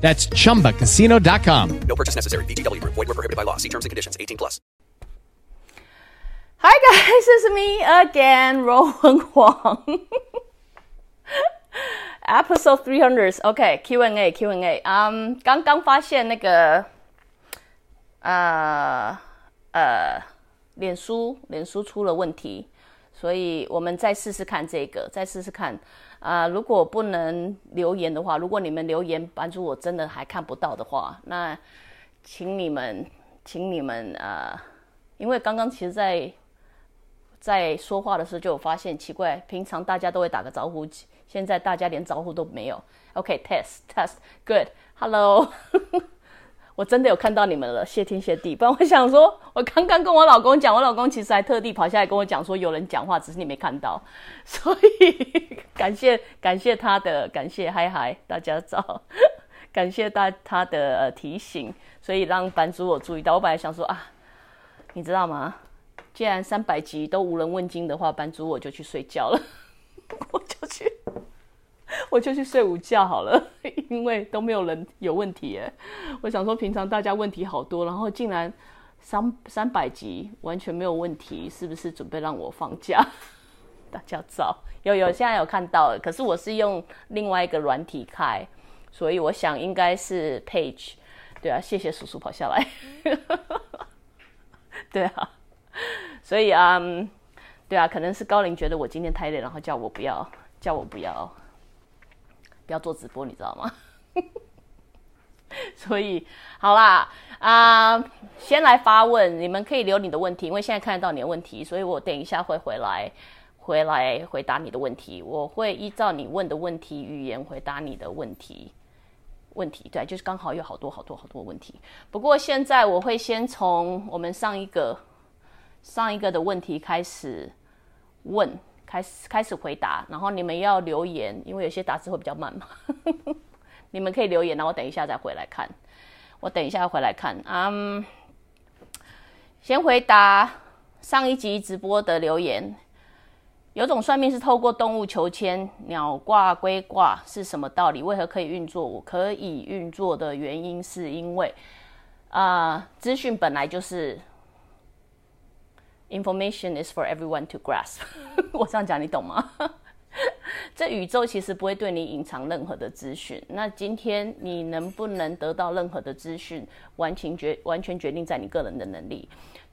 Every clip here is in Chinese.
That's chumbacasino.com. No purchase necessary. VGW Group. Void were prohibited by law. See terms and conditions. 18 plus. Hi guys, it's me again, 罗文黄。Episode three hundred. OK, Q&A, Q&A. 嗯，刚刚发现那个，呃呃，脸书脸书出了问题，所以我们再试试看这个，再试试看。 啊、如果不能留言的话，如果你们留言版主我真的还看不到的话，那请你们，请你们呃，因为刚刚其实在在说话的时候就有发现奇怪，平常大家都会打个招呼，现在大家连招呼都没有。OK，test test，good，hello，我真的有看到你们了，谢天谢地。不然我想说，我刚刚跟我老公讲，我老公其实还特地跑下来跟我讲说有人讲话，只是你没看到，所以感谢感谢他的感谢，嗨嗨，大家早，感谢大他的、提醒，所以让版主我注意到。我本来想说啊，你知道吗？既然三百集都无人问津的话，版主我就去睡觉了，我就去，我就去睡午觉好了，因为都没有人有问题耶。我想说，平常大家问题好多，然后竟然三三百集完全没有问题，是不是准备让我放假？大家早有有现在有看到，可是我是用另外一个软体开，所以我想应该是 Page。对啊，谢谢叔叔跑下来。对啊。所以啊、对啊，可能是高龄觉得我今天太累，然后叫我不要，叫我不要，不要做直播，你知道吗？所以好啦，啊、先来发问，你们可以留你的问题，因为现在看得到你的问题，所以我等一下会回来，回来回答你的问题，我会依照你问的问题语言回答你的问题。问题对，就是刚好有好多好多好多问题。不过现在我会先从我们上一个上一个的问题开始问，开始开始回答，然后你们要留言，因为有些打字会比较慢嘛。你们可以留言，然后我等一下再回来看。我等一下回来看，嗯，先回答上一集直播的留言。有种算命是透过动物求签，鸟卦、龟卦是什么道理？为何可以运作？我可以运作的原因是因为，啊、资讯本来就是 information is for everyone to grasp。我这样讲你懂吗？这宇宙其实不会对你隐藏任何的资讯。那今天你能不能得到任何的资讯，完全决完全决定在你个人的能力。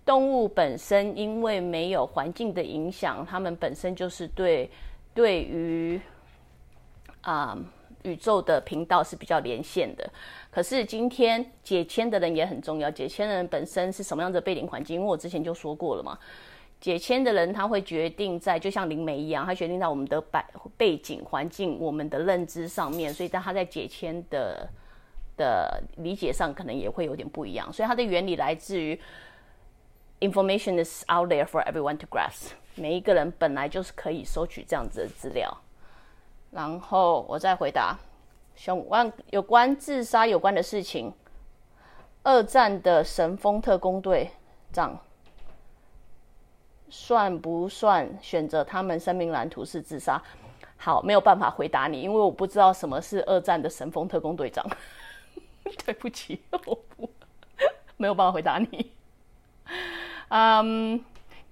动物本身因为没有环境的影响，它们本身就是对对于啊、宇宙的频道是比较连线的。可是今天解签的人也很重要，解签的人本身是什么样的背景环境？因为我之前就说过了嘛，解签的人他会决定在，就像灵媒一样，他决定在我们的背背景环境、我们的认知上面，所以当他在解签的的理解上，可能也会有点不一样。所以它的原理来自于 information is out there for everyone to grasp，每一个人本来就是可以收取这样子的资料。然后我再回答，有关有关自杀有关的事情，二战的神风特工队长算不算选择他们生命蓝图是自杀？好，没有办法回答你，因为我不知道什么是二战的神风特工队长。对不起，我不没有办法回答你。嗯，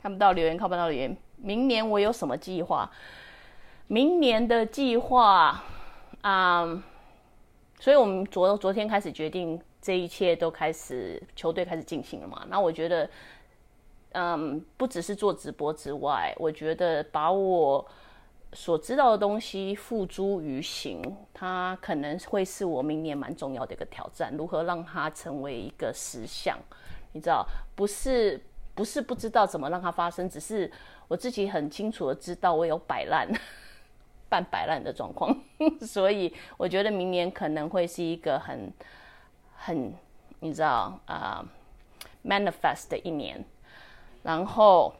看不到留言，看不到留言。明年我有什么计划？明年的计划，嗯，所以我们昨昨天开始决定，这一切都开始球队开始进行了嘛。那我觉得，嗯，不只是做直播之外，我觉得把我所知道的东西付诸于行，它可能会是我明年蛮重要的一个挑战。如何让它成为一个实相？你知道，不是不是不知道怎么让它发生，只是我自己很清楚的知道我有摆烂。半摆烂的状况，所以我觉得明年可能会是一个很很，你知道啊、manifest 的一年。然后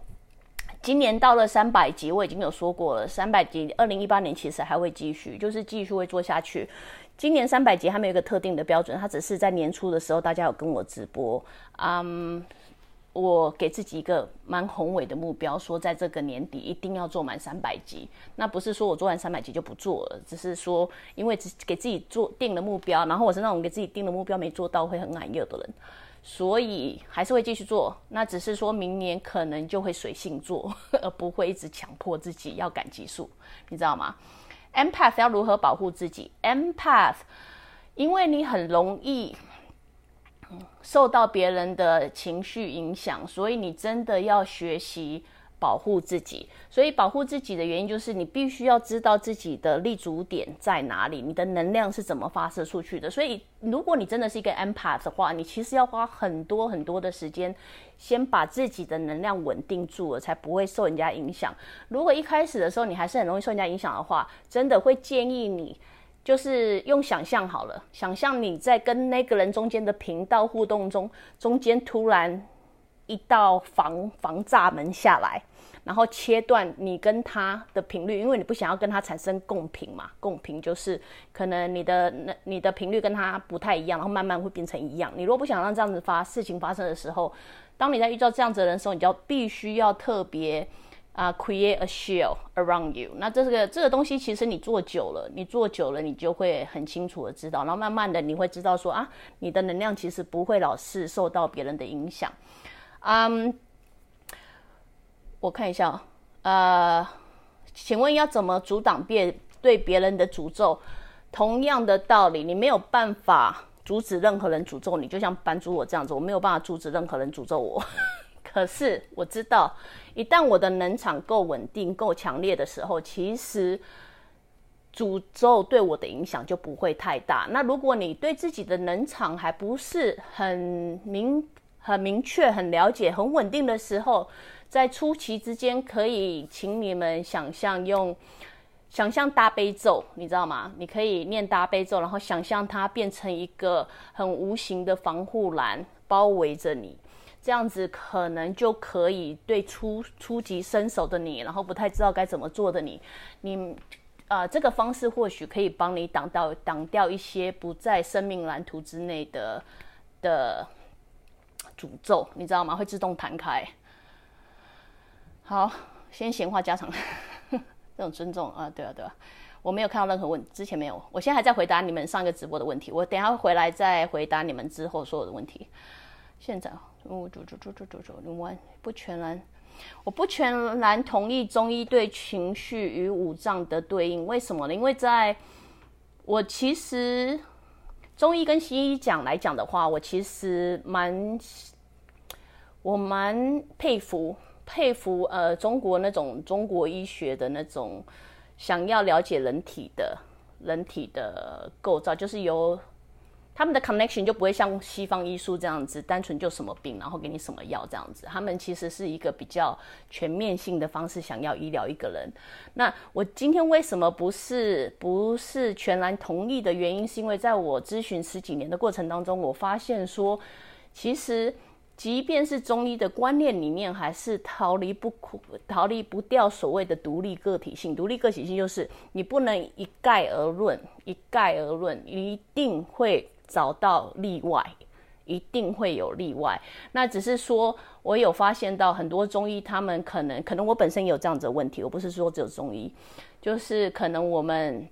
今年到了三百集，我已经有说过了，三百集，二零一八年其实还会继续，就是继续会做下去。今年三百集还没有一个特定的标准，它只是在年初的时候大家有跟我直播，嗯。我给自己一个蛮宏伟的目标，说在这个年底一定要做满三百集。那不是说我做完三百集就不做了，只是说因为只给自己做定了目标，然后我是那种给自己定了目标没做到会很矮热的人，所以还是会继续做。那只是说明年可能就会随性做，而不会一直强迫自己要赶集数，你知道吗？Empath 要如何保护自己？Empath，因为你很容易。受到别人的情绪影响，所以你真的要学习保护自己。所以保护自己的原因就是你必须要知道自己的立足点在哪里，你的能量是怎么发射出去的。所以如果你真的是一个 empath 的话，你其实要花很多很多的时间，先把自己的能量稳定住了，才不会受人家影响。如果一开始的时候你还是很容易受人家影响的话，真的会建议你。就是用想象好了，想象你在跟那个人中间的频道互动中，中间突然一道防防栅门下来，然后切断你跟他的频率，因为你不想要跟他产生共频嘛。共频就是可能你的那你的频率跟他不太一样，然后慢慢会变成一样。你如果不想让这样子发事情发生的时候，当你在遇到这样子的人的时候，你就要必须要特别。啊，create a shield around you。那这个这个东西，其实你做久了，你做久了，你就会很清楚的知道。然后慢慢的，你会知道说啊，你的能量其实不会老是受到别人的影响。嗯，我看一下，呃，请问要怎么阻挡别对别人的诅咒？同样的道理，你没有办法阻止任何人诅咒你，就像班主我这样子，我没有办法阻止任何人诅咒我。可是我知道，一旦我的能场够稳定、够强烈的时候，其实诅咒对我的影响就不会太大。那如果你对自己的能场还不是很明、很明确、很了解、很稳定的时候，在初期之间，可以请你们想象用想象大悲咒，你知道吗？你可以念大悲咒，然后想象它变成一个很无形的防护栏，包围着你。这样子可能就可以对初初级伸手的你，然后不太知道该怎么做的你，你，呃，这个方式或许可以帮你挡到挡掉一些不在生命蓝图之内的的诅咒，你知道吗？会自动弹开。好，先闲话家常，这种尊重啊，对啊，对啊，我没有看到任何问，之前没有，我现在还在回答你们上一个直播的问题，我等下回来再回答你们之后所有的问题。现在。我走走走走走走，你完不全然，我不全然同意中医对情绪与五脏的对应。为什么呢？因为在我其实中医跟西医讲来讲的话，我其实蛮我蛮佩服佩服呃中国那种中国医学的那种想要了解人体的人体的构造，就是由。他们的 connection 就不会像西方医术这样子，单纯就什么病，然后给你什么药这样子。他们其实是一个比较全面性的方式，想要医疗一个人。那我今天为什么不是不是全然同意的原因，是因为在我咨询十几年的过程当中，我发现说，其实即便是中医的观念里面，还是逃离不苦逃离不掉所谓的独立个体性。独立个体性就是你不能一概而论，一概而论，一定会。找到例外，一定会有例外。那只是说，我有发现到很多中医，他们可能，可能我本身也有这样子的问题。我不是说只有中医，就是可能我们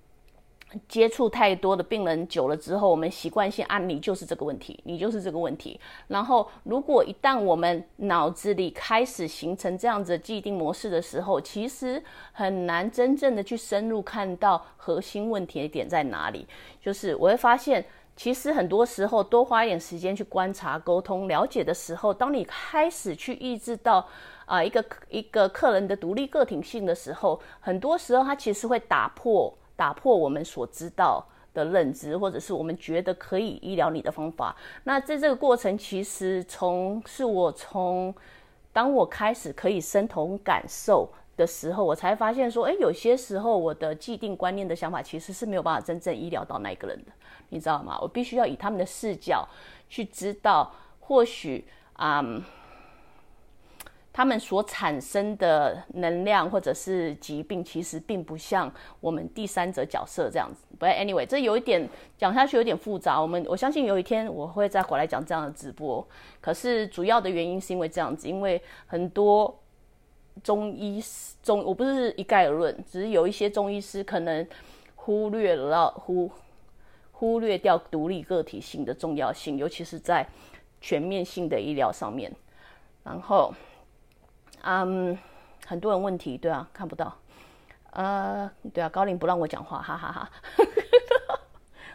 接触太多的病人久了之后，我们习惯性按你就是这个问题，你就是这个问题。然后，如果一旦我们脑子里开始形成这样子既定模式的时候，其实很难真正的去深入看到核心问题的点在哪里。就是我会发现。其实很多时候，多花一点时间去观察、沟通、了解的时候，当你开始去意识到啊一个一个客人的独立个体性的时候，很多时候他其实会打破打破我们所知道的认知，或者是我们觉得可以医疗你的方法。那在这个过程，其实从是我从当我开始可以身同感受的时候，我才发现说，哎，有些时候我的既定观念的想法其实是没有办法真正医疗到那个人的。你知道吗？我必须要以他们的视角去知道，或许嗯，他们所产生的能量或者是疾病，其实并不像我们第三者角色这样子。不，anyway，这有一点讲下去有点复杂。我们我相信有一天我会再回来讲这样的直播。可是主要的原因是因为这样子，因为很多中医师中我不是一概而论，只是有一些中医师可能忽略了忽忽略掉独立个体性的重要性，尤其是在全面性的医疗上面。然后。嗯，很多人问题，对啊，看不到，呃，对啊，高林不让我讲话，哈哈哈。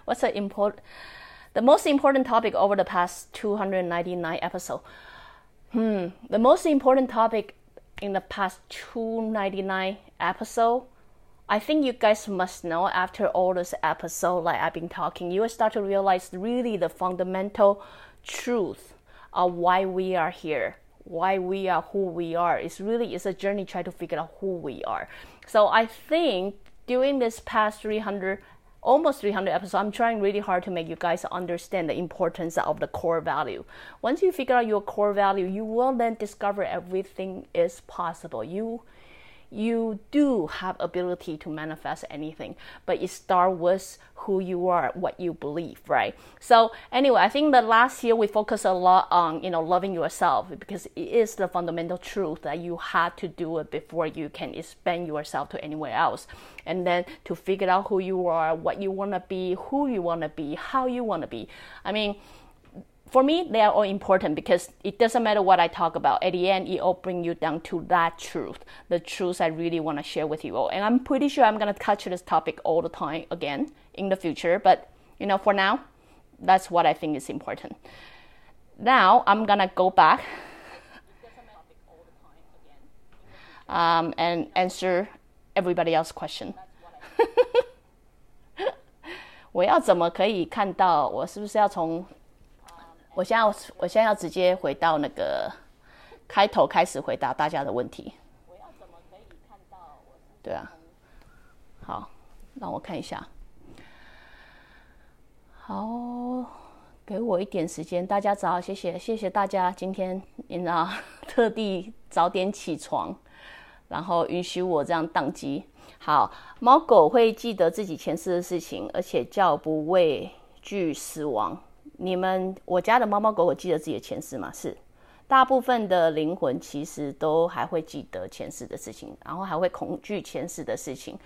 What's the important, the most important topic over the past 299 episode? Hmm, the most important topic in the past 299 episode. I think you guys must know after all this episode, like I've been talking, you will start to realize really the fundamental truth of why we are here why we are who we are. It's really it's a journey trying to figure out who we are. So I think during this past 300 almost 300 episodes, I'm trying really hard to make you guys understand the importance of the core value. Once you figure out your core value, you will then discover everything is possible. You you do have ability to manifest anything but it starts with who you are what you believe right? So anyway i think the last year we focus a lot on you know loving yourself because it is the fundamental truth that you had to do it before you can expand yourself to anywhere else. And then to figure out who you are what you want to be who you want to be how you want to be. I mean for me, they are all important because it doesn't matter what I talk about. At the end, it all bring you down to that truth, the truth I really want to share with you all. And I'm pretty sure I'm gonna touch this topic all the time again in the future. But you know, for now, that's what I think is important. Now I'm gonna go back um, and answer everybody else's question. 我要怎么可以看到？我是不是要从 我现在，我现在要直接回到那个开头，开始回答大家的问题。我要怎么可以看到？对啊，好，让我看一下。好，给我一点时间，大家早，谢谢，谢谢大家今天你知道 特地早点起床，然后允许我这样宕机。好，猫狗会记得自己前世的事情，而且叫不畏惧死亡。你们我家的猫猫狗狗记得自己的前世吗？是，大部分的灵魂其实都还会记得前世的事情，然后还会恐惧前世的事情。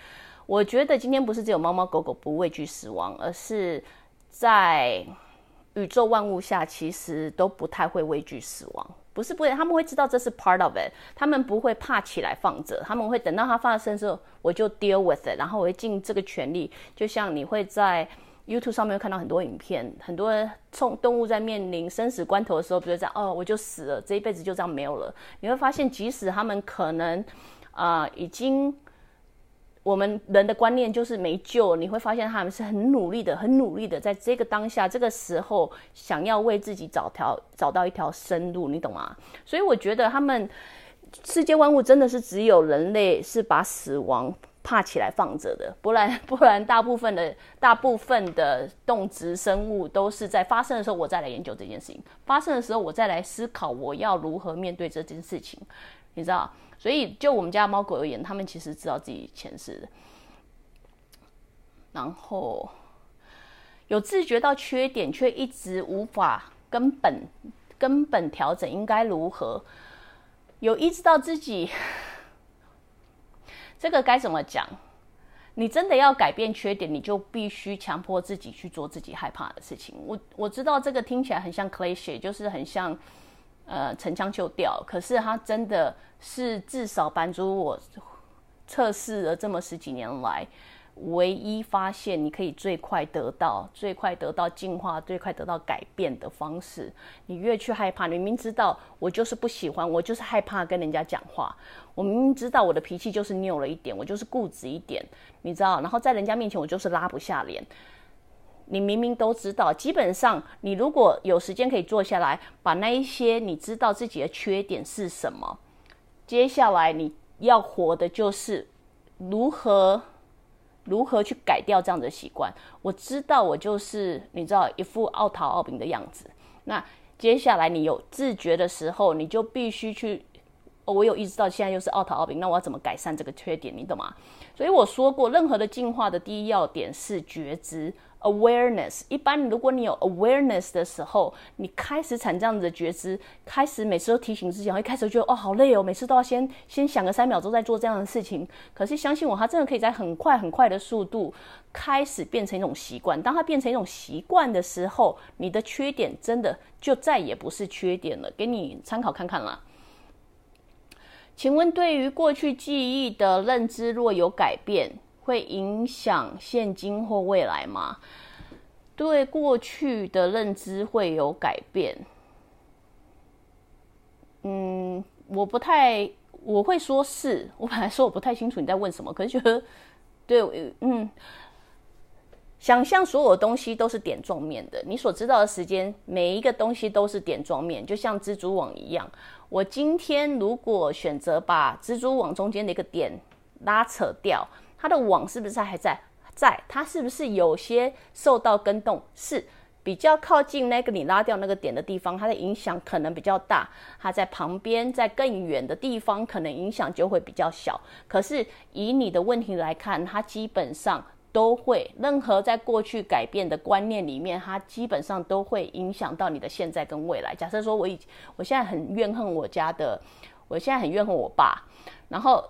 我觉得今天不是只有猫猫狗狗不畏惧死亡，而是在宇宙万物下，其实都不太会畏惧死亡。不是不会，他们会知道这是 part of it，他们不会怕起来放着，他们会等到它发生的时候，我就 deal with it，然后我会尽这个全力，就像你会在。YouTube 上面看到很多影片，很多动动物在面临生死关头的时候，比如这样，哦，我就死了，这一辈子就这样没有了。你会发现，即使他们可能啊，已经我们人的观念就是没救，你会发现他们是很努力的，很努力的，在这个当下这个时候，想要为自己找条找到一条生路，你懂吗？所以我觉得他们世界万物真的是只有人类是把死亡。怕起来放着的，不然 不然，大部分的大部分的动植生物都是在发生的时候，我再来研究这件事情；发生的时候，我再来思考我要如何面对这件事情。你知道，所以就我们家猫狗而言，他们其实知道自己前世的，然后有自觉到缺点，却一直无法根本根本调整，应该如何？有意识到自己。这个该怎么讲？你真的要改变缺点，你就必须强迫自己去做自己害怕的事情。我我知道这个听起来很像 cliche，就是很像呃陈腔就调，可是它真的是至少帮助我测试了这么十几年来。唯一发现你可以最快得到、最快得到进化、最快得到改变的方式。你越去害怕，你明知道我就是不喜欢，我就是害怕跟人家讲话。我明明知道我的脾气就是拗了一点，我就是固执一点，你知道？然后在人家面前我就是拉不下脸。你明明都知道，基本上你如果有时间可以坐下来，把那一些你知道自己的缺点是什么，接下来你要活的就是如何。如何去改掉这样的习惯？我知道我就是你知道一副傲陶傲饼的样子。那接下来你有自觉的时候，你就必须去。我有意识到现在又是奥陶奥丙，那我要怎么改善这个缺点？你懂吗？所以我说过，任何的进化的第一要点是觉知 （awareness）。一般如果你有 awareness 的时候，你开始产这样子的觉知，开始每次都提醒自己，一开始觉得哦好累哦，每次都要先先想个三秒钟再做这样的事情。可是相信我，它真的可以在很快很快的速度开始变成一种习惯。当它变成一种习惯的时候，你的缺点真的就再也不是缺点了。给你参考看看啦。请问，对于过去记忆的认知若有改变，会影响现今或未来吗？对过去的认知会有改变？嗯，我不太，我会说是。我本来说我不太清楚你在问什么，可是觉得，对，嗯。想象所有东西都是点状面的，你所知道的时间，每一个东西都是点状面，就像蜘蛛网一样。我今天如果选择把蜘蛛网中间的一个点拉扯掉，它的网是不是还在？在，它是不是有些受到跟动？是比较靠近那个你拉掉那个点的地方，它的影响可能比较大。它在旁边，在更远的地方，可能影响就会比较小。可是以你的问题来看，它基本上。都会，任何在过去改变的观念里面，它基本上都会影响到你的现在跟未来。假设说，我以我现在很怨恨我家的，我现在很怨恨我爸，然后，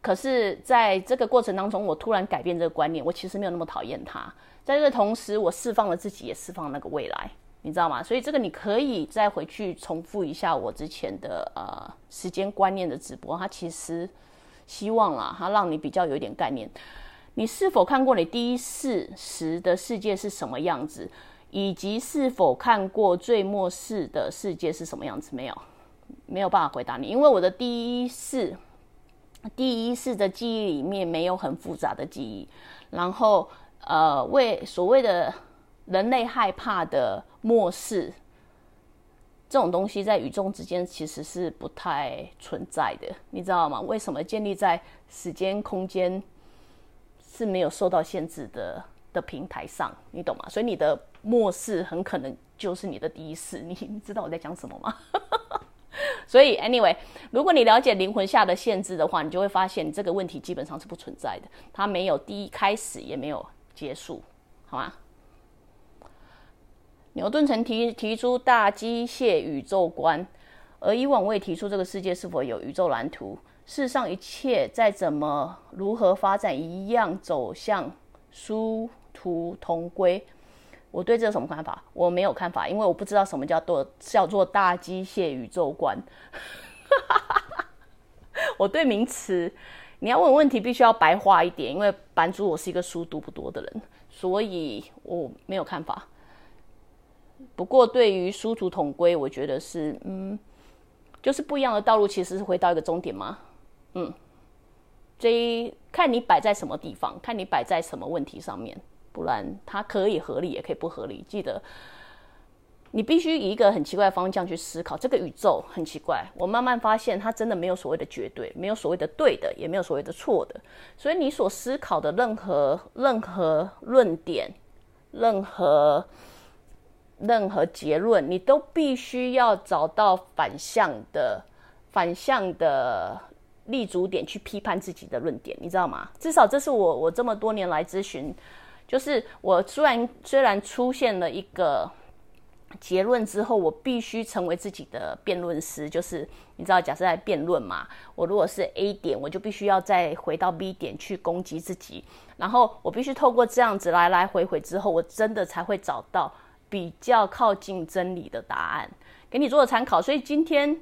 可是在这个过程当中，我突然改变这个观念，我其实没有那么讨厌他。在这个同时，我释放了自己，也释放那个未来，你知道吗？所以这个你可以再回去重复一下我之前的呃时间观念的直播，它其实希望啦，它让你比较有点概念。你是否看过你第一世时的世界是什么样子，以及是否看过最末世的世界是什么样子？没有，没有办法回答你，因为我的第一世、第一世的记忆里面没有很复杂的记忆。然后，呃，为所谓的人类害怕的末世这种东西，在宇宙之间其实是不太存在的，你知道吗？为什么建立在时间空间？是没有受到限制的的平台上，你懂吗？所以你的末世很可能就是你的第一世，你你知道我在讲什么吗？所以 anyway，如果你了解灵魂下的限制的话，你就会发现这个问题基本上是不存在的，它没有第一开始，也没有结束，好吗？牛顿曾提提出大机械宇宙观，而以往未提出这个世界是否有宇宙蓝图。世上一切再怎么如何发展，一样走向殊途同归。我对这有什么看法？我没有看法，因为我不知道什么叫做叫做大机械宇宙观。我对名词，你要问问题必须要白话一点，因为版主我是一个书读不多的人，所以我没有看法。不过对于殊途同归，我觉得是嗯，就是不一样的道路，其实是回到一个终点吗？嗯，这看你摆在什么地方，看你摆在什么问题上面，不然它可以合理，也可以不合理。记得，你必须以一个很奇怪的方向去思考。这个宇宙很奇怪，我慢慢发现它真的没有所谓的绝对，没有所谓的对的，也没有所谓的错的。所以你所思考的任何任何论点，任何任何结论，你都必须要找到反向的反向的。立足点去批判自己的论点，你知道吗？至少这是我我这么多年来咨询，就是我虽然虽然出现了一个结论之后，我必须成为自己的辩论师。就是你知道，假设在辩论嘛，我如果是 A 点，我就必须要再回到 B 点去攻击自己，然后我必须透过这样子来来回回之后，我真的才会找到比较靠近真理的答案，给你做个参考。所以今天。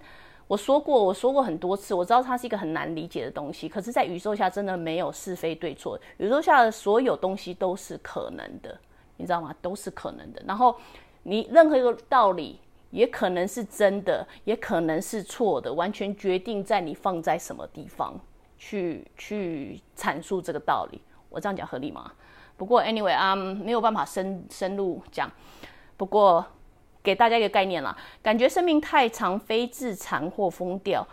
我说过，我说过很多次，我知道它是一个很难理解的东西。可是，在宇宙下真的没有是非对错，宇宙下的所有东西都是可能的，你知道吗？都是可能的。然后，你任何一个道理也可能是真的，也可能是错的，完全决定在你放在什么地方去去阐述这个道理。我这样讲合理吗？不过，anyway 啊，没有办法深深入讲。不过。给大家一个概念啦，感觉生命太长，非自残或疯掉，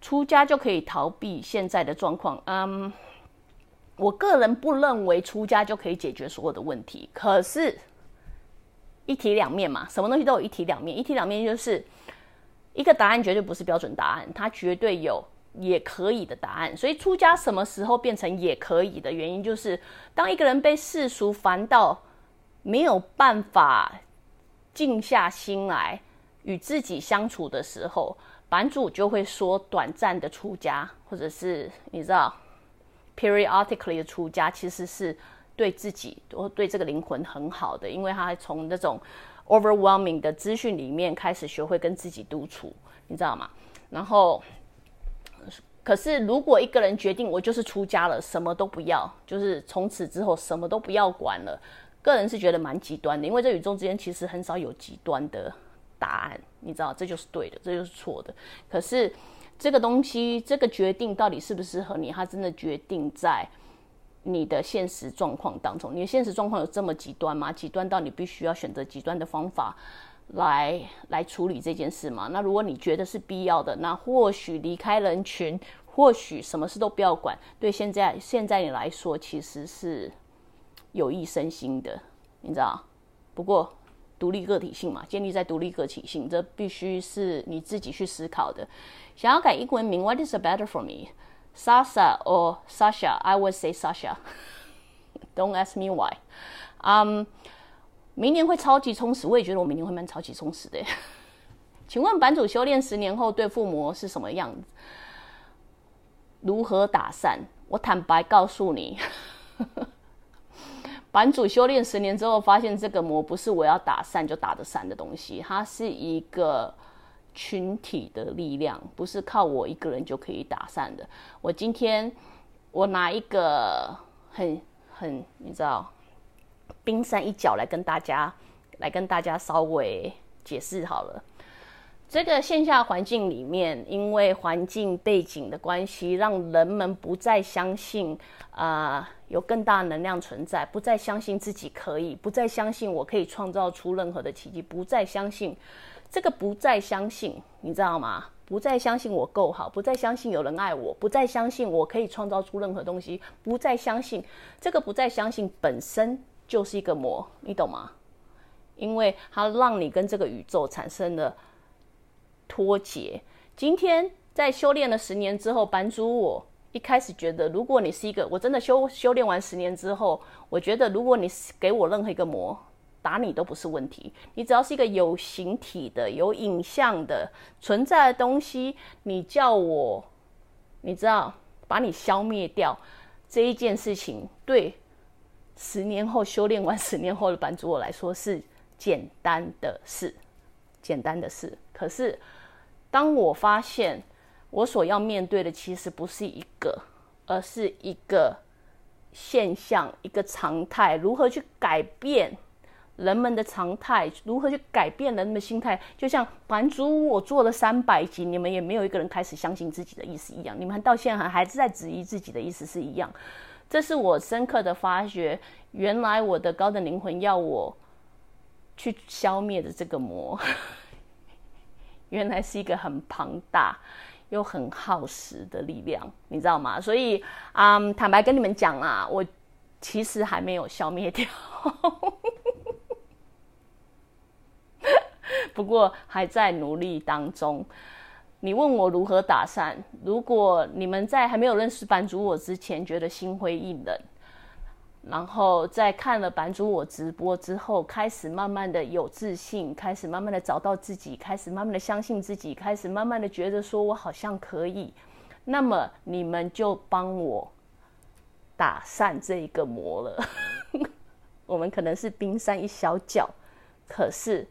出家就可以逃避现在的状况。嗯，我个人不认为出家就可以解决所有的问题。可是，一体两面嘛，什么东西都有一体两面。一体两面就是一个答案绝对不是标准答案，它绝对有也可以的答案。所以出家什么时候变成也可以的原因，就是当一个人被世俗烦到没有办法静下心来与自己相处的时候，版主就会说短暂的出家，或者是你知道 periodically 的出家，其实是。对自己，或对这个灵魂很好的，因为他从那种 overwhelming 的资讯里面开始学会跟自己独处，你知道吗？然后，可是如果一个人决定我就是出家了，什么都不要，就是从此之后什么都不要管了，个人是觉得蛮极端的，因为这宇宙之间其实很少有极端的答案，你知道，这就是对的，这就是错的。可是这个东西，这个决定到底适不适合你，它真的决定在。你的现实状况当中，你的现实状况有这么极端吗？极端到你必须要选择极端的方法来来处理这件事吗？那如果你觉得是必要的，那或许离开人群，或许什么事都不要管，对现在现在你来说其实是有益身心的，你知道？不过独立个体性嘛，建立在独立个体性，这必须是你自己去思考的。想要改英文名，What is better for me，Sasha or Sasha, I would say Sasha. Don't ask me why. 嗯，明年会超级充实，我也觉得我明年会蛮超级充实的。请问版主修炼十年后对附魔是什么样子？如何打散？我坦白告诉你，版主修炼十年之后，发现这个魔不是我要打散就打得散的东西，它是一个。群体的力量不是靠我一个人就可以打散的。我今天我拿一个很很你知道冰山一角来跟大家来跟大家稍微解释好了。这个线下环境里面，因为环境背景的关系，让人们不再相信啊有更大能量存在，不再相信自己可以，不再相信我可以创造出任何的奇迹，不再相信。这个不再相信，你知道吗？不再相信我够好，不再相信有人爱我，不再相信我可以创造出任何东西，不再相信这个不再相信本身就是一个魔，你懂吗？因为它让你跟这个宇宙产生了脱节。今天在修炼了十年之后，版主我一开始觉得，如果你是一个我真的修修炼完十年之后，我觉得如果你给我任何一个魔。打你都不是问题，你只要是一个有形体的、有影像的存在的东西，你叫我，你知道，把你消灭掉这一件事情，对十年后修炼完十年后的版主我来说是简单的事，简单的事。可是，当我发现我所要面对的其实不是一个，而是一个现象、一个常态，如何去改变？人们的常态如何去改变人们的心态？就像版主我做了三百集，你们也没有一个人开始相信自己的意思一样，你们到现在还是在质疑自己的意思是一样。这是我深刻的发觉，原来我的高等灵魂要我去消灭的这个魔，原来是一个很庞大又很耗时的力量，你知道吗？所以啊，坦白跟你们讲啊，我其实还没有消灭掉。不过还在努力当中。你问我如何打散？如果你们在还没有认识版主我之前觉得心灰意冷，然后在看了版主我直播之后，开始慢慢的有自信，开始慢慢的找到自己，开始慢慢的相信自己，开始慢慢的觉得说我好像可以，那么你们就帮我打散这一个魔了。我们可能是冰山一小角，可是。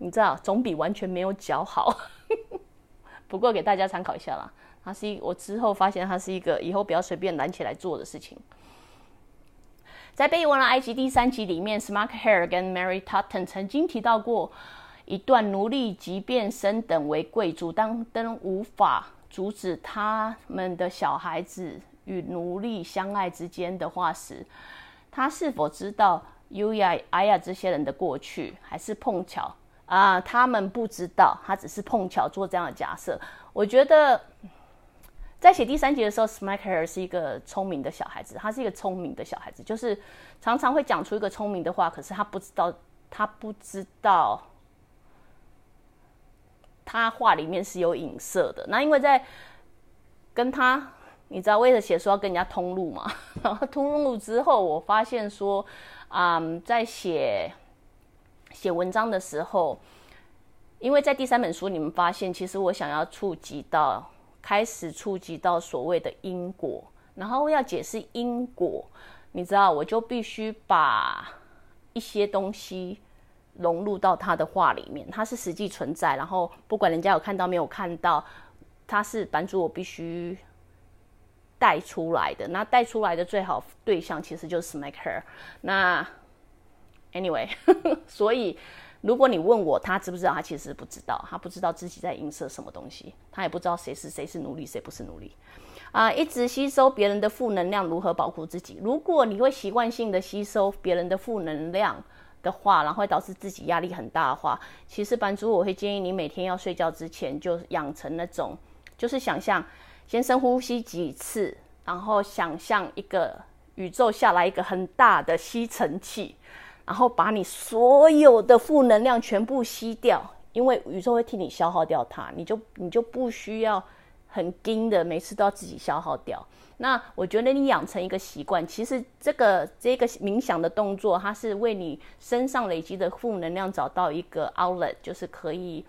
你知道，总比完全没有脚好。不过给大家参考一下啦，它是一我之后发现它是一个以后不要随便揽起来做的事情。在《被文了埃及》第三集里面，Smart Hair 跟 Mary Tutton 曾经提到过一段奴隶即便升等为贵族，当登无法阻止他们的小孩子与奴隶相爱之间的话时，他是否知道 U 呀、哎呀这些人的过去，还是碰巧？啊，他们不知道，他只是碰巧做这样的假设。我觉得在写第三节的时候，Smacker 是一个聪明的小孩子，他是一个聪明的小孩子，就是常常会讲出一个聪明的话，可是他不知道他不知道他话里面是有影射的。那因为在跟他，你知道为了写书要跟人家通路嘛，然后通路之后，我发现说，嗯，在写写文章的时候，因为在第三本书，你们发现其实我想要触及到，开始触及到所谓的因果，然后要解释因果，你知道，我就必须把一些东西融入到他的话里面，它是实际存在，然后不管人家有看到没有看到，它是版主我必须带出来的。那带出来的最好对象其实就是 Smack Her。那 Anyway，所以如果你问我他知不知道，他其实不知道，他不知道自己在映射什么东西，他也不知道谁是谁是奴隶，谁不是奴隶。啊，一直吸收别人的负能量，如何保护自己？如果你会习惯性的吸收别人的负能量的话，然后会导致自己压力很大的话，其实版主我会建议你每天要睡觉之前就养成那种，就是想象先深呼吸几次，然后想象一个宇宙下来一个很大的吸尘器，然后把你所有的负能量全部吸掉，因为宇宙会替你消耗掉它，你就你就不需要。很精的，每次都要自己消耗掉。那我觉得你养成一个习惯，其实这个这个冥想的动作，它是为你身上累积的负能量找到一个 outlet，就是可以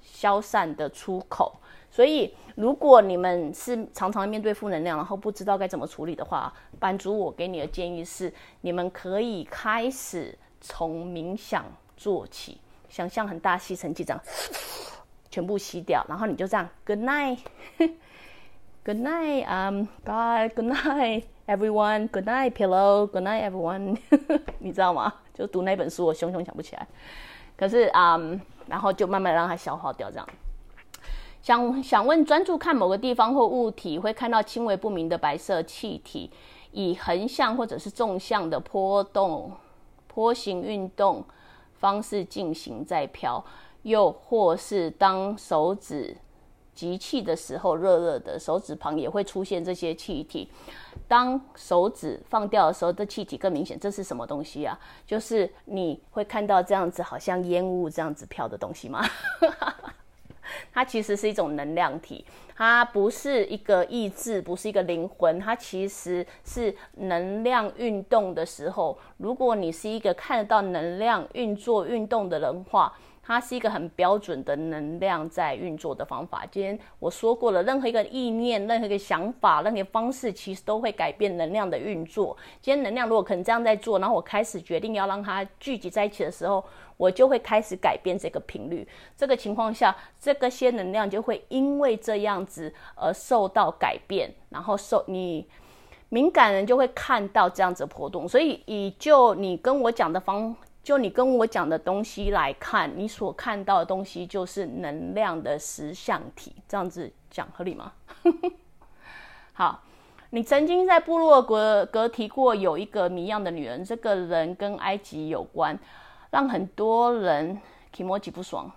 消散的出口。所以，如果你们是常常面对负能量，然后不知道该怎么处理的话，版主我给你的建议是，你们可以开始从冥想做起，想象很大吸尘器这样。全部吸掉，然后你就这样，Good night，Good night，嗯 God，Good night，everyone，Good night，pillow，Good night everyone，你知道吗？就读那本书，我熊熊想不起来。可是，嗯，然后就慢慢让它消耗掉，这样。想想问，专注看某个地方或物体，会看到轻微不明的白色气体，以横向或者是纵向的波动、波形运动方式进行在飘。又或是当手指集气的时候，热热的手指旁也会出现这些气体。当手指放掉的时候，这气体更明显。这是什么东西啊？就是你会看到这样子，好像烟雾这样子飘的东西吗？它其实是一种能量体，它不是一个意志，不是一个灵魂，它其实是能量运动的时候。如果你是一个看得到能量运作运动的人话。它是一个很标准的能量在运作的方法。今天我说过了，任何一个意念、任何一个想法、任何方式，其实都会改变能量的运作。今天能量如果可能这样在做，然后我开始决定要让它聚集在一起的时候，我就会开始改变这个频率。这个情况下，这个些能量就会因为这样子而受到改变，然后受你敏感人就会看到这样子的波动。所以以就你跟我讲的方。就你跟我讲的东西来看，你所看到的东西就是能量的实相体，这样子讲合理吗？好，你曾经在部落格格提过有一个谜样的女人，这个人跟埃及有关，让很多人提莫吉不爽，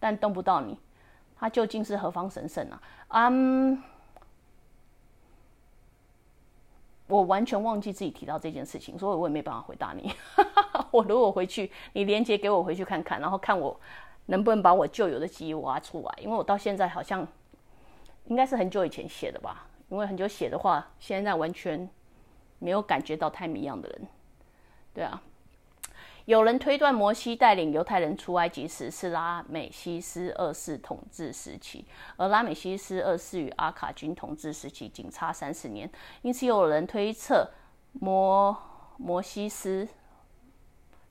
但动不到你，她究竟是何方神圣啊？嗯。我完全忘记自己提到这件事情，所以我也没办法回答你。我如果回去，你连接给我回去看看，然后看我能不能把我旧有的记忆挖出来，因为我到现在好像应该是很久以前写的吧。因为很久写的话，现在完全没有感觉到太迷样的人，对啊。有人推断，摩西带领犹太人出埃及时是拉美西斯二世统治时期，而拉美西斯二世与阿卡军统治时期仅差三十年，因此有人推测摩摩西斯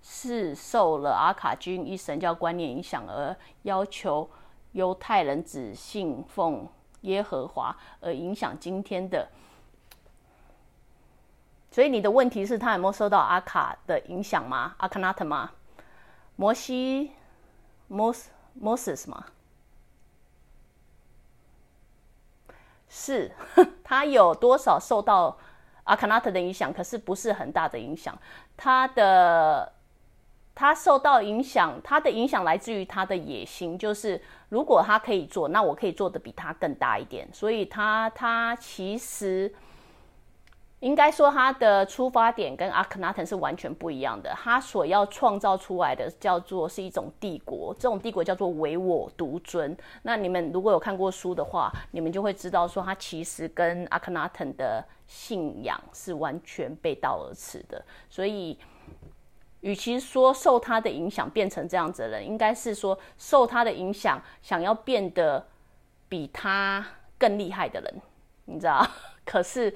是受了阿卡军一神教观念影响，而要求犹太人只信奉耶和华，而影响今天的。所以你的问题是，他有没有受到阿卡的影响吗？阿卡纳特吗？摩西，摩斯，摩斯吗？是，他有多少受到阿卡纳特的影响？可是不是很大的影响。他的，他受到影响，他的影响来自于他的野心，就是如果他可以做，那我可以做的比他更大一点。所以他，他其实。应该说，他的出发点跟阿克纳腾是完全不一样的。他所要创造出来的叫做是一种帝国，这种帝国叫做唯我独尊。那你们如果有看过书的话，你们就会知道说，他其实跟阿克纳腾的信仰是完全背道而驰的。所以，与其说受他的影响变成这样子的人，应该是说受他的影响想要变得比他更厉害的人，你知道？可是。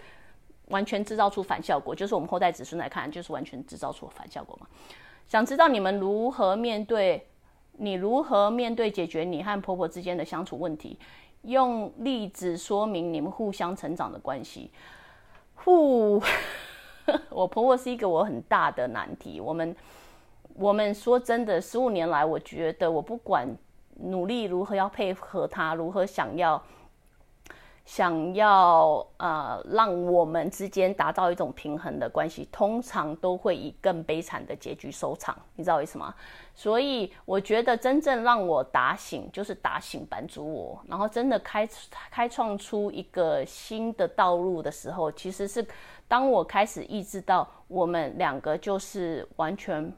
完全制造出反效果，就是我们后代子孙来看，就是完全制造出反效果嘛。想知道你们如何面对，你如何面对解决你和婆婆之间的相处问题？用例子说明你们互相成长的关系。互，我婆婆是一个我很大的难题。我们，我们说真的，十五年来，我觉得我不管努力如何要配合她，如何想要。想要呃让我们之间达到一种平衡的关系，通常都会以更悲惨的结局收场，你知道为什么？所以我觉得真正让我打醒，就是打醒版主我，然后真的开开创出一个新的道路的时候，其实是当我开始意识到我们两个就是完全。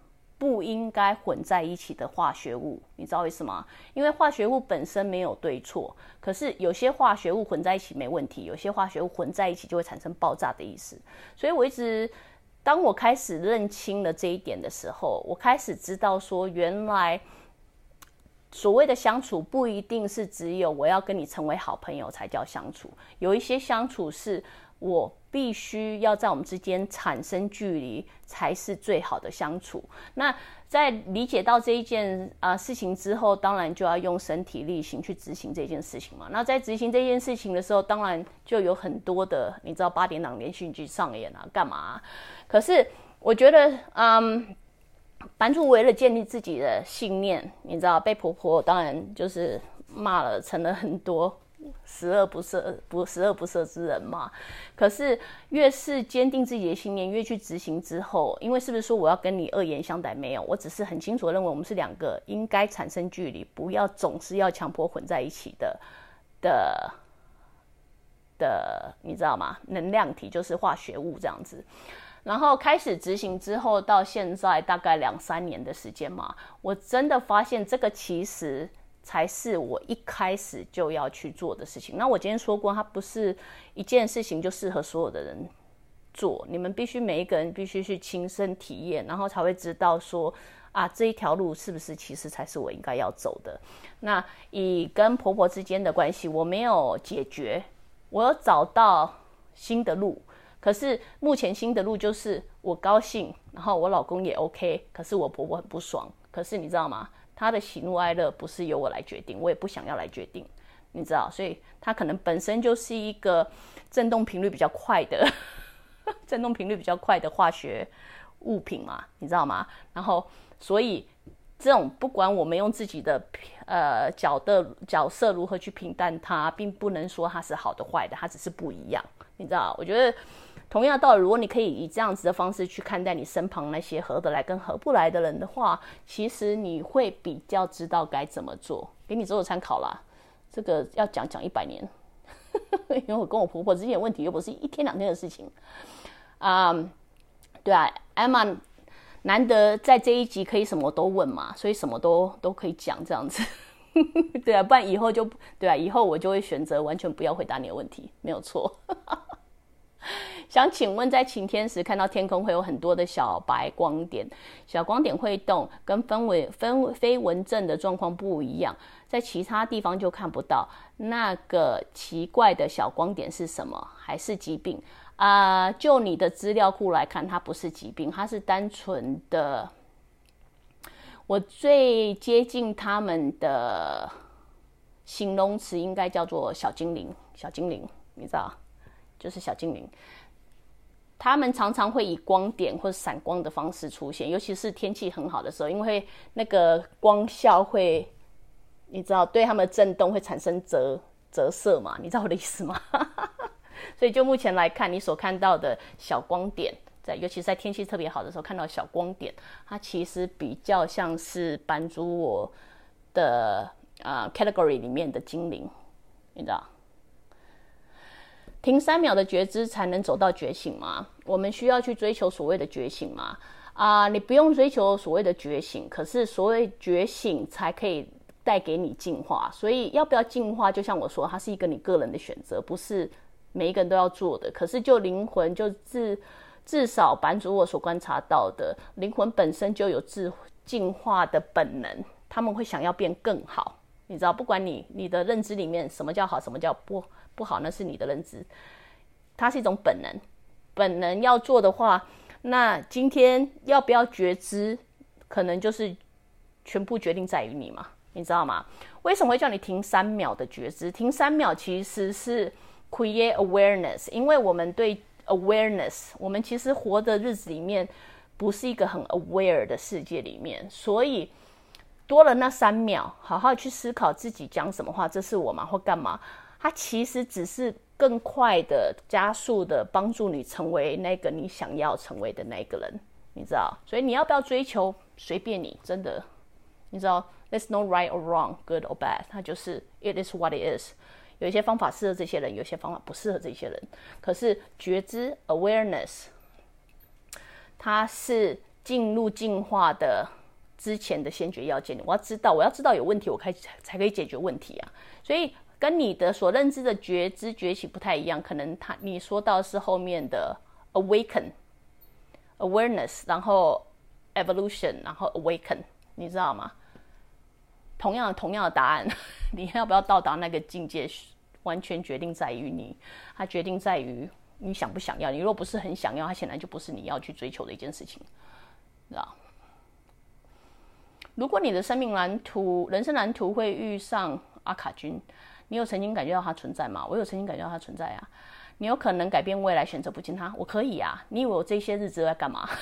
不应该混在一起的化学物，你知道为什么？因为化学物本身没有对错，可是有些化学物混在一起没问题，有些化学物混在一起就会产生爆炸的意思。所以我一直，当我开始认清了这一点的时候，我开始知道说，原来所谓的相处不一定是只有我要跟你成为好朋友才叫相处，有一些相处是。我必须要在我们之间产生距离，才是最好的相处。那在理解到这一件啊事情之后，当然就要用身体力行去执行这件事情嘛。那在执行这件事情的时候，当然就有很多的，你知道八点档连续剧上演啊，干嘛？可是我觉得，嗯，版主为了建立自己的信念，你知道，被婆婆当然就是骂了，成了很多。十恶不赦不十恶不赦之人嘛，可是越是坚定自己的信念，越去执行之后，因为是不是说我要跟你恶言相待？没有，我只是很清楚认为我们是两个应该产生距离，不要总是要强迫混在一起的的的，你知道吗？能量体就是化学物这样子。然后开始执行之后，到现在大概两三年的时间嘛，我真的发现这个其实。才是我一开始就要去做的事情。那我今天说过，它不是一件事情就适合所有的人做。你们必须每一个人必须去亲身体验，然后才会知道说啊，这一条路是不是其实才是我应该要走的。那以跟婆婆之间的关系，我没有解决，我有找到新的路。可是目前新的路就是我高兴，然后我老公也 OK，可是我婆婆很不爽。可是你知道吗？他的喜怒哀乐不是由我来决定，我也不想要来决定，你知道，所以他可能本身就是一个振动频率比较快的，振动频率比较快的化学物品嘛，你知道吗？然后，所以这种不管我们用自己的呃角的角色如何去评淡它，并不能说它是好的坏的，它只是不一样，你知道？我觉得。同样道理，如果你可以以这样子的方式去看待你身旁那些合得来跟合不来的人的话，其实你会比较知道该怎么做。给你做做参考啦，这个要讲讲一百年，因为我跟我婆婆之间的问题又不是一天两天的事情啊。对啊，Emma 难得在这一集可以什么都问嘛，所以什么都都可以讲这样子。对啊，不然以后就对啊，以后我就会选择完全不要回答你的问题，没有错。想请问，在晴天时看到天空会有很多的小白光点，小光点会动，跟氛围分非文正的状况不一样，在其他地方就看不到。那个奇怪的小光点是什么？还是疾病？啊，就你的资料库来看，它不是疾病，它是单纯的。我最接近他们的形容词应该叫做小精灵，小精灵，你知道？就是小精灵，他们常常会以光点或闪光的方式出现，尤其是天气很好的时候，因为那个光效会，你知道，对他们的震动会产生折折射嘛？你知道我的意思吗？所以就目前来看，你所看到的小光点，在尤其是在天气特别好的时候看到小光点，它其实比较像是版主我的啊 category 里面的精灵，你知道。停三秒的觉知才能走到觉醒吗？我们需要去追求所谓的觉醒吗？啊，你不用追求所谓的觉醒，可是所谓觉醒才可以带给你进化。所以要不要进化，就像我说，它是一个你个人的选择，不是每一个人都要做的。可是就灵魂，就至至少版主我所观察到的，灵魂本身就有自进化的本能，他们会想要变更好。你知道，不管你你的认知里面什么叫好，什么叫不。不好，那是你的认知，它是一种本能。本能要做的话，那今天要不要觉知，可能就是全部决定在于你嘛，你知道吗？为什么会叫你停三秒的觉知？停三秒其实是 create awareness，因为我们对 awareness，我们其实活的日子里面不是一个很 aware 的世界里面，所以多了那三秒，好好去思考自己讲什么话，这是我吗？或干嘛？它其实只是更快的、加速的帮助你成为那个你想要成为的那个人，你知道？所以你要不要追求？随便你，真的，你知道？There's no right or wrong, good or bad，它就是 It is what it is。有一些方法适合这些人，有些方法不适合这些人。可是觉知 （awareness） 它是进入进化的之前的先决要件。我要知道，我要知道有问题，我开才可以解决问题啊。所以。跟你的所认知的觉知觉醒不太一样，可能他你说到是后面的 awaken awareness，然后 evolution，然后 awaken，你知道吗？同样同样的答案，你要不要到达那个境界，完全决定在于你，它决定在于你想不想要。你若不是很想要，它显然就不是你要去追求的一件事情，知道？如果你的生命蓝图、人生蓝图会遇上阿卡君。你有曾经感觉到它存在吗？我有曾经感觉到它存在啊。你有可能改变未来，选择不见它？我可以啊。你以为我这些日子在干嘛？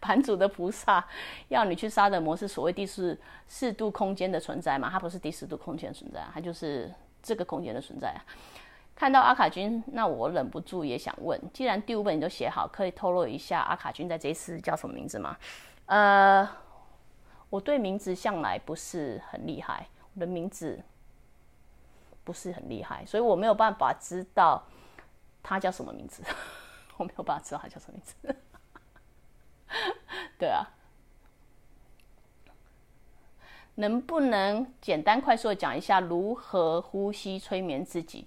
盘主的菩萨要你去杀的魔是所谓第四四度空间的存在吗？它不是第四度空间存在，它就是这个空间的存在啊。看到阿卡君，那我忍不住也想问：既然第五本你都写好，可以透露一下阿卡君在这一次叫什么名字吗？呃，我对名字向来不是很厉害。的名字不是很厉害，所以我没有办法知道他叫什么名字。我没有办法知道他叫什么名字。对啊，能不能简单快速的讲一下如何呼吸催眠自己？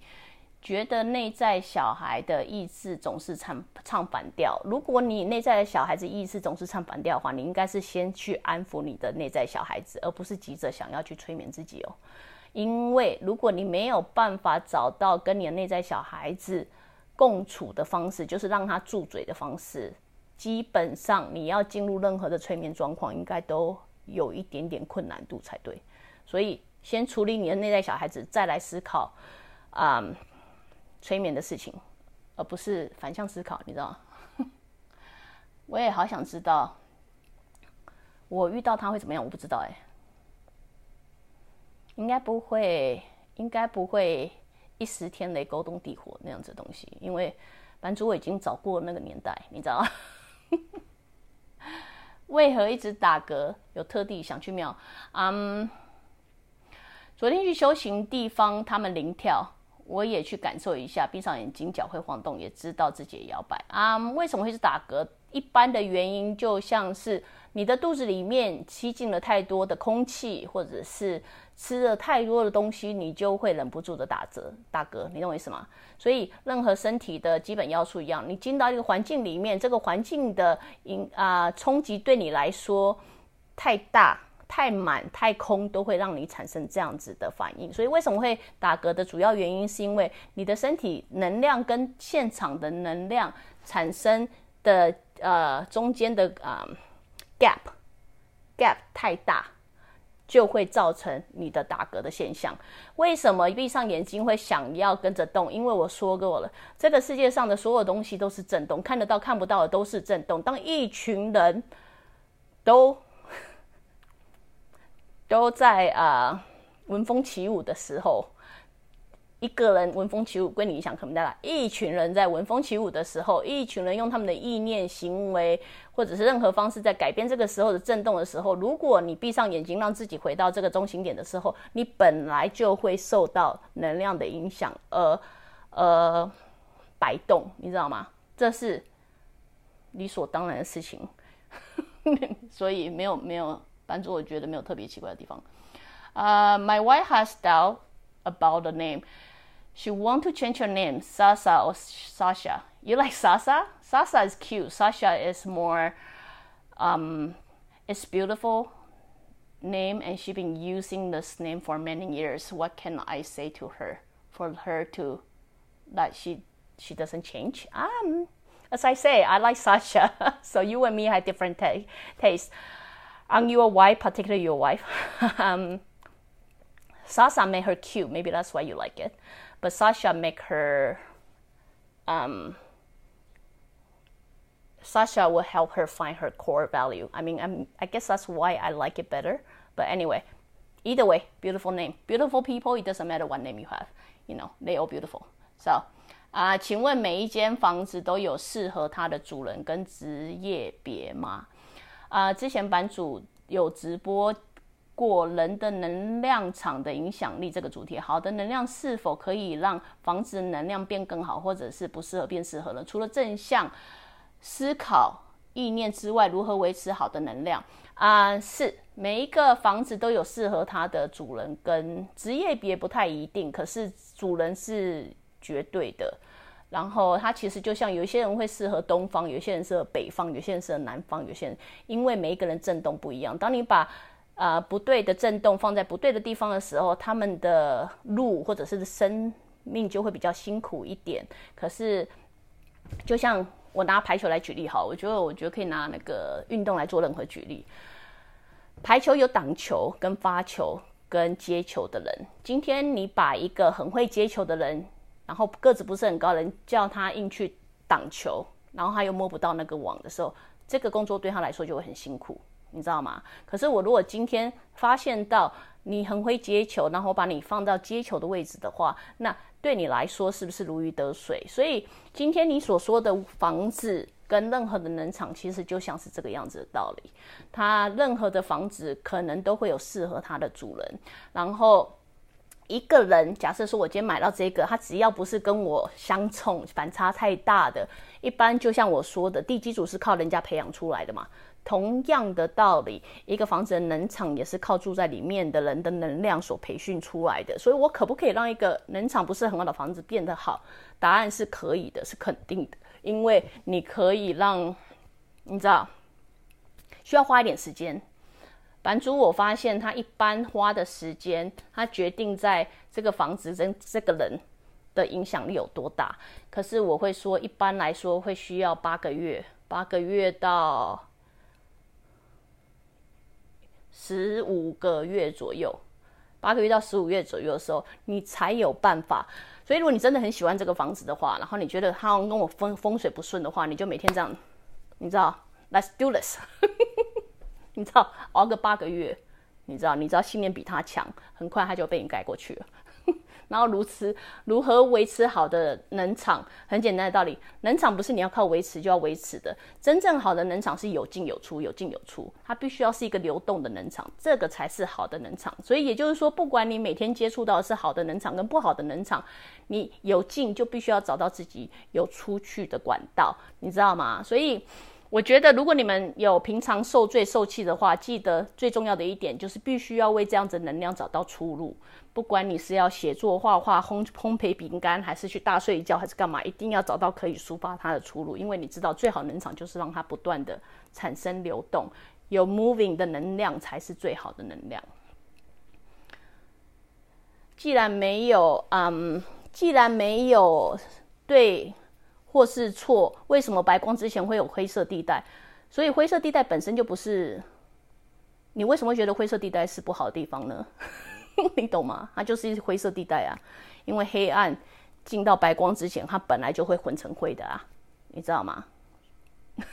觉得内在小孩的意志总是唱唱反调。如果你内在的小孩子意志总是唱反调的话，你应该是先去安抚你的内在小孩子，而不是急着想要去催眠自己哦。因为如果你没有办法找到跟你的内在小孩子共处的方式，就是让他住嘴的方式，基本上你要进入任何的催眠状况，应该都有一点点困难度才对。所以先处理你的内在小孩子，再来思考啊。催眠的事情，而不是反向思考，你知道吗？我也好想知道，我遇到他会怎么样？我不知道哎，应该不会，应该不会一时天雷勾动地火那样子的东西，因为版主我已经找过那个年代，你知道吗？为何一直打嗝？有特地想去庙？嗯，昨天去修行地方，他们灵跳。我也去感受一下，闭上眼睛，脚会晃动，也知道自己也摇摆啊。为什么会是打嗝？一般的原因就像是你的肚子里面吸进了太多的空气，或者是吃了太多的东西，你就会忍不住的打嗝。打嗝，你懂我意思吗？所以任何身体的基本要素一样，你进到一个环境里面，这个环境的影啊冲击对你来说太大。太满、太空都会让你产生这样子的反应，所以为什么会打嗝的主要原因，是因为你的身体能量跟现场的能量产生的呃中间的啊 gap gap 太大，就会造成你的打嗝的现象。为什么闭上眼睛会想要跟着动？因为我说过了，这个世界上的所有东西都是震动，看得到、看不到的都是震动。当一群人都都在啊闻风起舞的时候，一个人闻风起舞，归你影响可能大。一群人在闻风起舞的时候，一群人用他们的意念、行为，或者是任何方式在改变这个时候的震动的时候，如果你闭上眼睛，让自己回到这个中心点的时候，你本来就会受到能量的影响，而呃摆动，你知道吗？这是理所当然的事情，所以没有没有帮助，我觉得没有特别奇怪的地方。呃，My wife has doubt about the name. She want to change her name, Sasa or Sasha. You like Sasa? Sasa is cute. Sasha is more, um, it's beautiful name, and she been using this name for many years. What can I say to her for her to that she she doesn't change? Um, as I say, I like Sasha. so you and me have different ta- taste. On your wife, particularly your wife, um, Sasa made her cute. Maybe that's why you like it. But Sasha make her um Sasha will help her find her core value. I mean, I'm, I guess that's why I like it better. But anyway, either way, beautiful name. Beautiful people, it doesn't matter what name you have. You know, they all beautiful. So, 啊、uh,，请问每一间房子都有适合它的主人跟职业别吗？ 啊、之前版主有直播过人的能量场的影响力这个主题，好的能量是否可以让房子能量变更好，或者是不适合变适合了？除了正向思考意念之外，如何维持好的能量啊？是每一个房子都有适合它的主人跟职业别不太一定，可是主人是绝对的。然后它其实就像有一些人会适合东方，有些人适合北方，有些人适合南方，有些人因为每一个人震动不一样。当你把呃不对的震动放在不对的地方的时候，他们的路或者是生命就会比较辛苦一点。可是就像我拿排球来举例哈，我觉得我觉得可以拿那个运动来做任何举例。排球有挡球、跟发球、跟接球的人。今天你把一个很会接球的人，然后个子不是很高人，叫他硬去挡球，然后他又摸不到那个网的时候，这个工作对他来说就会很辛苦，你知道吗？可是我如果今天发现到你很会接球，然后把你放到接球的位置的话，那对你来说是不是如鱼得水？所以今天你所说的房子跟任何的能场，其实就像是这个样子的道理。它任何的房子可能都会有适合它的主人，然后。一个人，假设说我今天买到这个，他只要不是跟我相冲，反差太大的，一般就像我说的，地基主是靠人家培养出来的嘛。同样的道理，一个房子的能场也是靠住在里面的人的能量所培训出来的。所以，我可不可以让一个能场不是很好的房子变得好？答案是可以的，是肯定的，因为你可以让，你知道，需要花一点时间。版主，我发现他一般花的时间，他决定在这个房子跟这个人的影响力有多大。可是我会说，一般来说会需要八个月，八个月到十五个月左右，八个月到十五月左右的时候，你才有办法。所以，如果你真的很喜欢这个房子的话，然后你觉得它跟我风风水不顺的话，你就每天这样，你知道，Let's do this。你知道熬个八个月，你知道，你知道信念比他强，很快他就被你盖过去了。然后如此如何维持好的能场？很简单的道理，能场不是你要靠维持就要维持的，真正好的能场是有进有出，有进有出，它必须要是一个流动的能场，这个才是好的能场。所以也就是说，不管你每天接触到的是好的能场跟不好的能场，你有进就必须要找到自己有出去的管道，你知道吗？所以。我觉得，如果你们有平常受罪受气的话，记得最重要的一点就是必须要为这样子能量找到出路。不管你是要写作、画画、烘烘焙饼干，还是去大睡一觉，还是干嘛，一定要找到可以抒发它的出路。因为你知道，最好能场就是让它不断的产生流动，有 moving 的能量才是最好的能量。既然没有，嗯，既然没有对。或是错？为什么白光之前会有灰色地带？所以灰色地带本身就不是。你为什么觉得灰色地带是不好的地方呢？你懂吗？它就是灰色地带啊，因为黑暗进到白光之前，它本来就会混成灰的啊，你知道吗？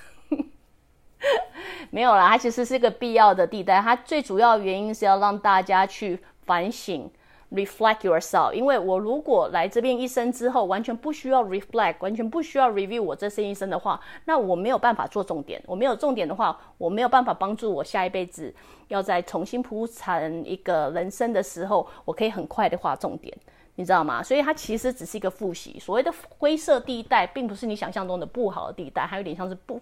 没有啦，它其实是一个必要的地带。它最主要原因是要让大家去反省，reflect yourself，因为我如果来这边一生之后，完全不需要 reflect，完全不需要 review 我这生一生的话，那我没有办法做重点。我没有重点的话，我没有办法帮助我下一辈子要再重新铺成一个人生的时候，我可以很快的画重点，你知道吗？所以它其实只是一个复习。所谓的灰色地带，并不是你想象中的不好的地带，还有点像是不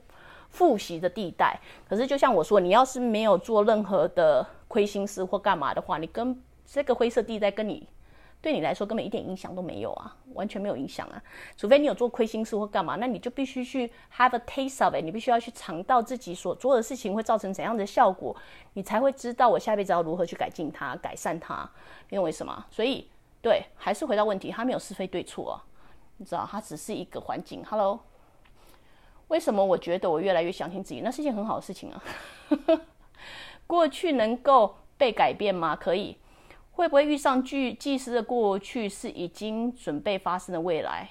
复习的地带。可是就像我说，你要是没有做任何的亏心事或干嘛的话，你跟这个灰色地带跟你对你来说根本一点影响都没有啊，完全没有影响啊。除非你有做亏心事或干嘛，那你就必须去 have a taste of it，你必须要去尝到自己所做的事情会造成怎样的效果，你才会知道我下辈子要如何去改进它、改善它。因为什么？所以对，还是回到问题，它没有是非对错啊，你知道，它只是一个环境。Hello，为什么我觉得我越来越相信自己？那是一件很好的事情啊。过去能够被改变吗？可以。会不会遇上巨祭司的过去是已经准备发生的未来，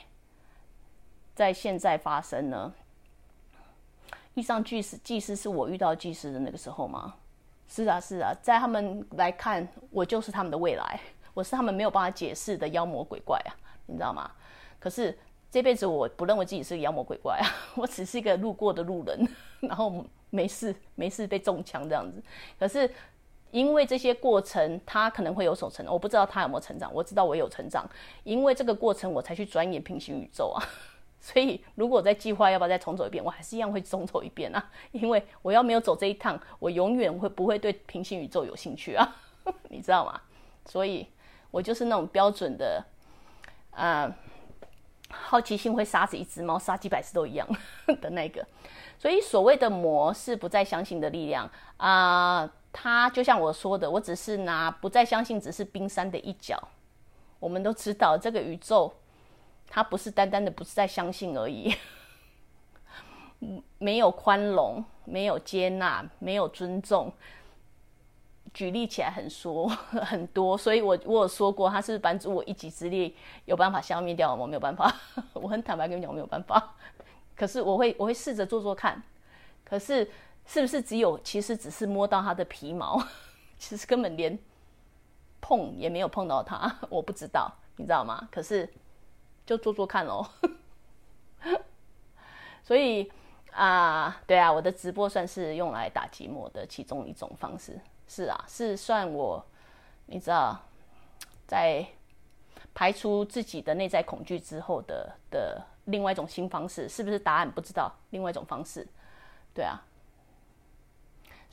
在现在发生呢？遇上巨司祭司是我遇到祭司的那个时候吗？是啊，是啊，在他们来看，我就是他们的未来，我是他们没有办法解释的妖魔鬼怪啊，你知道吗？可是这辈子我不认为自己是个妖魔鬼怪啊，我只是一个路过的路人，然后没事没事被中枪这样子，可是。因为这些过程，他可能会有所成长，我不知道他有没有成长，我知道我有成长。因为这个过程，我才去钻研平行宇宙啊。所以，如果我在计划要不要再重走一遍，我还是一样会重走一遍啊。因为我要没有走这一趟，我永远会不会对平行宇宙有兴趣啊？你知道吗？所以我就是那种标准的，啊，好奇心会杀死一只猫，杀几百次都一样 的那个。所以，所谓的魔是不再相信的力量啊。他就像我说的，我只是拿不再相信，只是冰山的一角。我们都知道，这个宇宙，它不是单单的不是在相信而已，没有宽容，没有接纳，没有尊重。举例起来很说 很多，所以我我有说过，他是帮助我一己之力有办法消灭掉我，没有办法。我很坦白跟你讲，我没有办法。可是我会我会试着做做看。可是。是不是只有其实只是摸到它的皮毛，其实根本连碰也没有碰到它，我不知道，你知道吗？可是就做做看喽。所以啊，对啊，我的直播算是用来打寂寞的其中一种方式，是啊，是算我，你知道，在排除自己的内在恐惧之后的的另外一种新方式，是不是答案不知道？另外一种方式，对啊。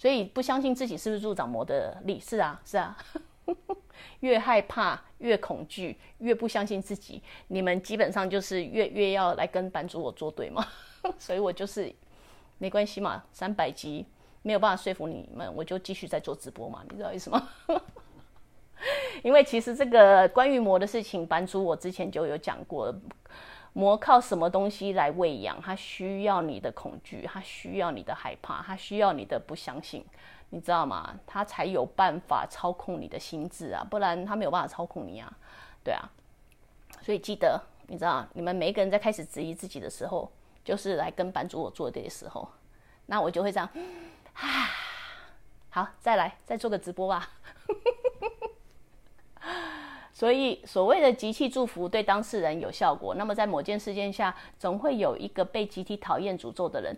所以不相信自己是不是助长魔的力？是啊，是啊，越害怕越恐惧，越不相信自己，你们基本上就是越越要来跟版主我作对嘛。所以我就是没关系嘛，三百集没有办法说服你们，我就继续在做直播嘛，你知道为什么？因为其实这个关于魔的事情，版主我之前就有讲过。魔靠什么东西来喂养？他需要你的恐惧，他需要你的害怕，他需要你的不相信，你知道吗？他才有办法操控你的心智啊，不然他没有办法操控你啊，对啊。所以记得，你知道，你们每一个人在开始质疑自己的时候，就是来跟版主我做对的时候，那我就会这样，啊，好，再来，再做个直播吧。所以，所谓的集体祝福对当事人有效果。那么，在某件事件下，总会有一个被集体讨厌、诅咒的人。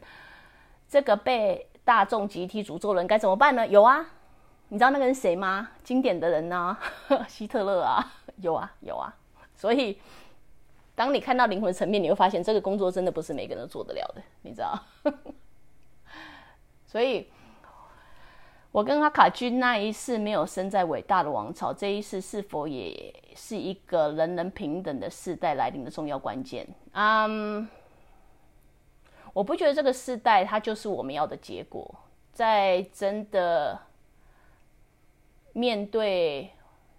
这个被大众集体诅咒人该怎么办呢？有啊，你知道那个人谁吗？经典的人呢？希特勒啊，有啊，有啊。所以，当你看到灵魂层面，你会发现这个工作真的不是每个人都做得了的，你知道？所以。我跟阿卡君那一世没有生在伟大的王朝，这一世是否也是一个人人平等的世代来临的重要关键？嗯，我不觉得这个世代它就是我们要的结果。在真的面对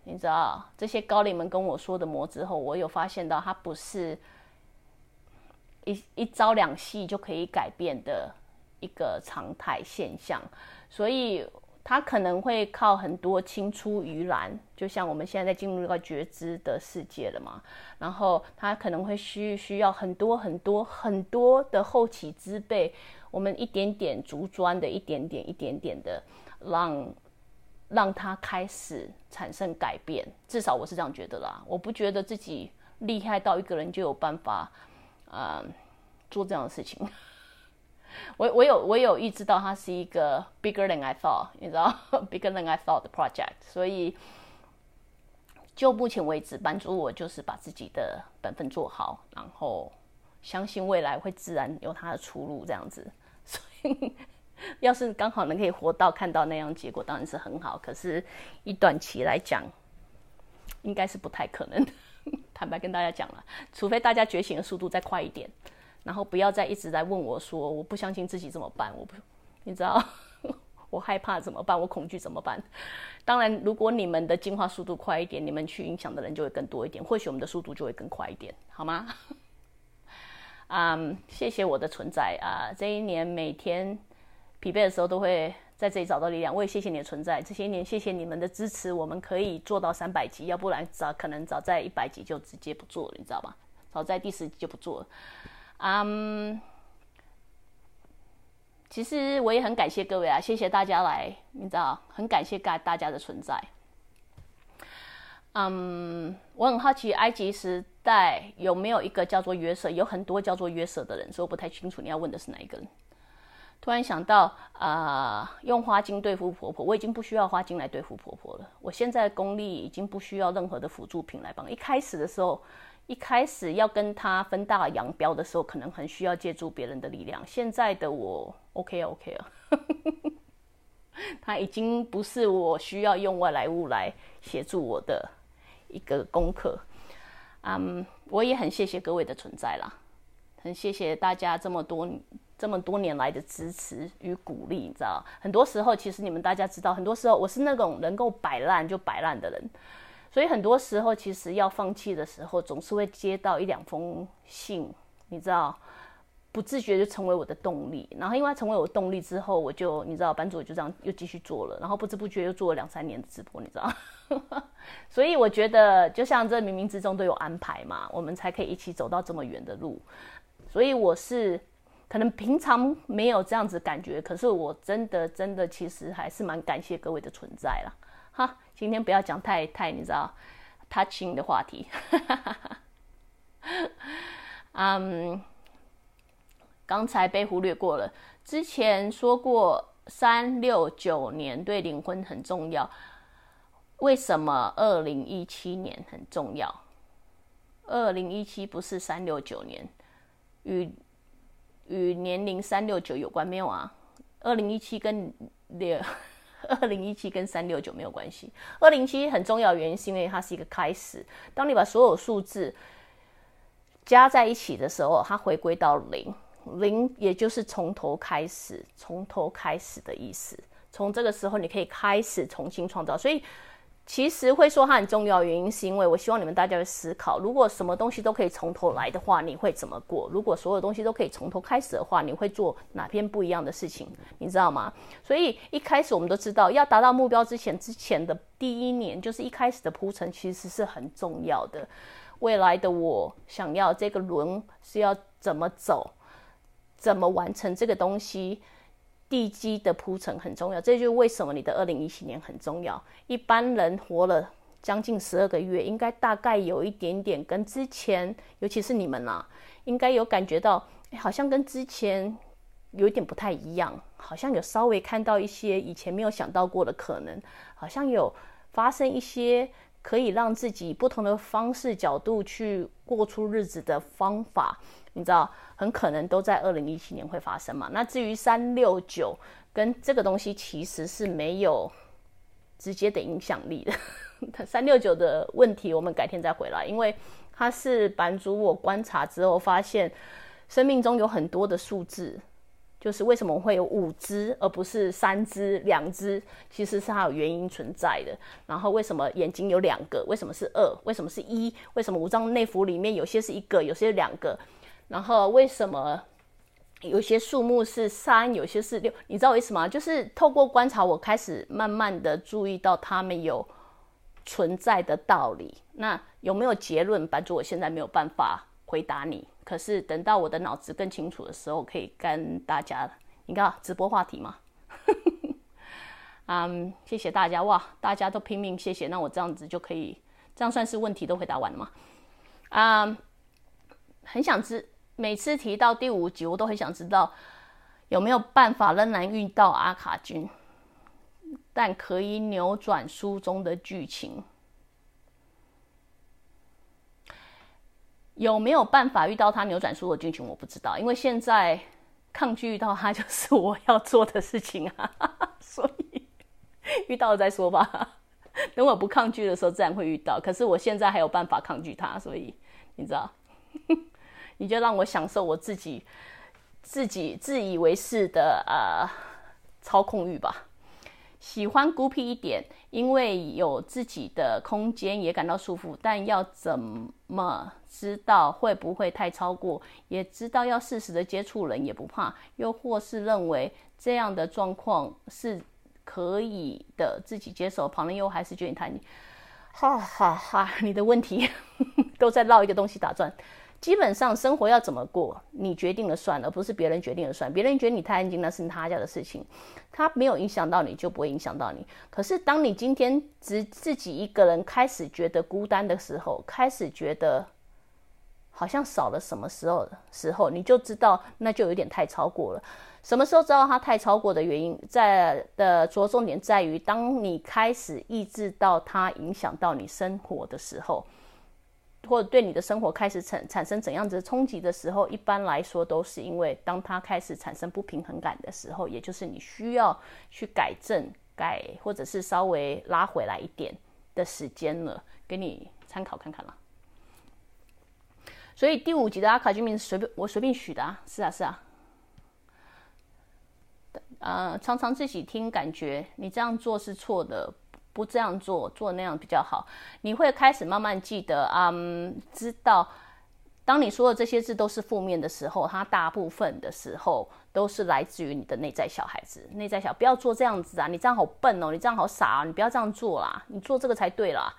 你知道这些高龄们跟我说的魔之后，我有发现到它不是一一朝两夕就可以改变的一个常态现象，所以。他可能会靠很多青出于蓝，就像我们现在在进入一个觉知的世界了嘛。然后他可能会需需要很多很多很多的后起之辈，我们一点点竹砖的，一点点一点点的，让让他开始产生改变。至少我是这样觉得啦。我不觉得自己厉害到一个人就有办法，呃，做这样的事情。我我有我有预知到它是一个 bigger than I thought，你知道 bigger than I thought 的 project。所以就目前为止，帮助我就是把自己的本分做好，然后相信未来会自然有它的出路，这样子。所以。要是刚好能可以活到看到那样结果，当然是很好。可是，以短期来讲，应该是不太可能。坦白跟大家讲了，除非大家觉醒的速度再快一点，然后不要再一直在问我说我不相信自己怎么办？我不，你知道，我害怕怎么办？我恐惧怎么办？当然，如果你们的进化速度快一点，你们去影响的人就会更多一点，或许我们的速度就会更快一点，好吗？嗯，谢谢我的存在啊！这一年每天。疲惫的时候都会在这里找到力量。我也谢谢你的存在，这些年谢谢你们的支持，我们可以做到三百集，要不然早可能早在一百集就直接不做了，你知道吧？早在第十集就不做了。嗯，其实我也很感谢各位啊，谢谢大家来，你知道，很感谢大大家的存在。嗯，我很好奇埃及时代有没有一个叫做约瑟，有很多叫做约瑟的人，所以我不太清楚你要问的是哪一个人。突然想到，啊，用花精对付婆婆，我已经不需要花精来对付婆婆了。我现在功力已经不需要任何的辅助品来帮。一开始的时候，一开始要跟他分大扬镳的时候，可能很需要借助别人的力量。现在的我，OK OK 啊，他已经不是我需要用外来物来协助我的一个功课。嗯，我也很谢谢各位的存在啦，很谢谢大家这么多。这么多年来的支持与鼓励，你知道，很多时候其实你们大家知道，很多时候我是那种能够摆烂就摆烂的人，所以很多时候其实要放弃的时候，总是会接到一两封信，你知道，不自觉就成为我的动力。然后因为成为我动力之后，我就你知道，班主就这样又继续做了，然后不知不觉又做了两三年的直播，你知道。所以我觉得，就像这冥冥之中都有安排嘛，我们才可以一起走到这么远的路。所以我是。可能平常没有这样子感觉，可是我真的真的其实还是蛮感谢各位的存在了。哈，今天不要讲太太你知道 touching 的话题。嗯，刚才被忽略过了。之前说过三六九年对灵魂很重要，为什么二零一七年很重要？二零一七不是三六九年与。与年龄三六九有关没有啊？二零一七跟六，二零一七跟三六九没有关系。二零七很重要原因是因为它是一个开始。当你把所有数字加在一起的时候，它回归到零，零也就是从头开始，从头开始的意思。从这个时候，你可以开始重新创造。所以。其实会说它很重要，原因是因为我希望你们大家去思考：如果什么东西都可以从头来的话，你会怎么过？如果所有东西都可以从头开始的话，你会做哪篇不一样的事情？你知道吗？所以一开始我们都知道，要达到目标之前，之前的第一年就是一开始的铺陈，其实是很重要的。未来的我想要这个轮是要怎么走，怎么完成这个东西？地基的铺陈很重要，这就是为什么你的二零一七年很重要。一般人活了将近十二个月，应该大概有一点点跟之前，尤其是你们啦，应该有感觉到，好像跟之前有一点不太一样，好像有稍微看到一些以前没有想到过的可能，好像有发生一些可以让自己不同的方式角度去过出日子的方法。你知道，很可能都在二零一七年会发生嘛？那至于三六九跟这个东西其实是没有直接的影响力的。三六九的问题，我们改天再回来，因为它是版主我观察之后发现，生命中有很多的数字，就是为什么会有五只而不是三只、两只，其实是它有原因存在的。然后为什么眼睛有两个？为什么是二？为什么是一？为什么五脏内腑里面有些是一个，有些两个？然后为什么有些数目是三，有些是六？你知道为什么？就是透过观察，我开始慢慢的注意到他们有存在的道理。那有没有结论？版主，我现在没有办法回答你。可是等到我的脑子更清楚的时候，可以跟大家，你看直播话题吗？嗯，谢谢大家哇，大家都拼命谢谢，那我这样子就可以，这样算是问题都回答完了吗？啊，很想知，每次提到第五集，我都很想知道有没有办法仍然遇到阿卡君，但可以扭转书中的剧情。有没有办法遇到他扭转输的剧情？我不知道，因为现在抗拒遇到他就是我要做的事情啊，所以遇到了再说吧。等我不抗拒的时候，自然会遇到。可是我现在还有办法抗拒他，所以你知道，你就让我享受我自己自己自以为是的呃操控欲吧。喜欢孤僻一点，因为有自己的空间也感到舒服。但要怎么知道会不会太超过？也知道要适时的接触人也不怕。又或是认为这样的状况是可以的，自己接受。旁人又还是觉得你太……哈哈哈，你的问题 都在绕一个东西打转。基本上生活要怎么过，你决定了算，而不是别人决定了算。别人觉得你太安静，那是他家的事情，他没有影响到你，就不会影响到你。可是当你今天只自己一个人开始觉得孤单的时候，开始觉得好像少了什么时候时候，你就知道那就有点太超过了。什么时候知道它太超过的原因，在的着重点在于，当你开始意识到它影响到你生活的时候。或者对你的生活开始产产生怎样子的冲击的时候，一般来说都是因为当它开始产生不平衡感的时候，也就是你需要去改正、改或者是稍微拉回来一点的时间了，给你参考看看啦。所以第五集的阿卡居民随便我随便许的啊，是啊是啊，呃，常常自己听感觉你这样做是错的。不这样做，做那样比较好。你会开始慢慢记得，嗯，知道，当你说的这些字都是负面的时候，它大部分的时候都是来自于你的内在小孩子。内在小，不要做这样子啊！你这样好笨哦，你这样好傻啊！你不要这样做啦，你做这个才对啦。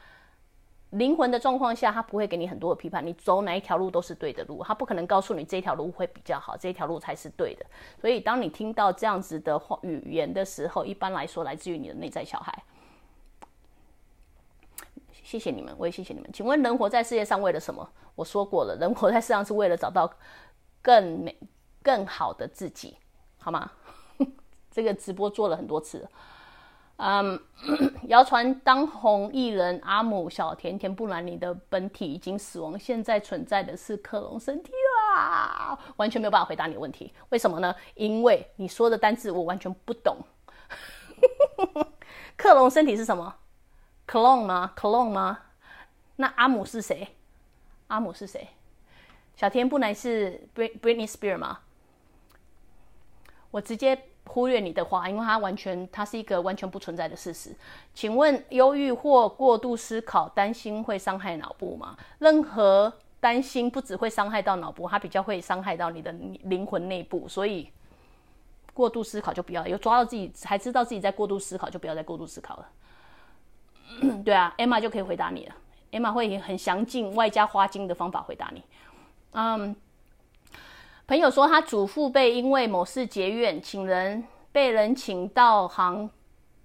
灵魂的状况下，他不会给你很多的批判，你走哪一条路都是对的路，他不可能告诉你这条路会比较好，这条路才是对的。所以，当你听到这样子的话语言的时候，一般来说来自于你的内在小孩。谢谢你们，我也谢谢你们。请问人活在世界上为了什么？我说过了，人活在世上是为了找到更美、更好的自己，好吗？这个直播做了很多次。嗯，谣传当红艺人阿姆小甜甜布兰妮的本体已经死亡，现在存在的是克隆身体啦。完全没有办法回答你的问题，为什么呢？因为你说的单字我完全不懂。克隆身体是什么？clone 吗？clone 吗？那阿姆是谁？阿姆是谁？小田不能是 Britney Spears 吗？我直接忽略你的话，因为它完全，它是一个完全不存在的事实。请问，忧郁或过度思考、担心会伤害脑部吗？任何担心不只会伤害到脑部，它比较会伤害到你的灵魂内部。所以，过度思考就不要，有抓到自己，还知道自己在过度思考，就不要再过度思考了。对啊，Emma 就可以回答你了。Emma 会以很详尽、外加花精的方法回答你。嗯，朋友说他祖父辈因为某事结怨，请人被人请到行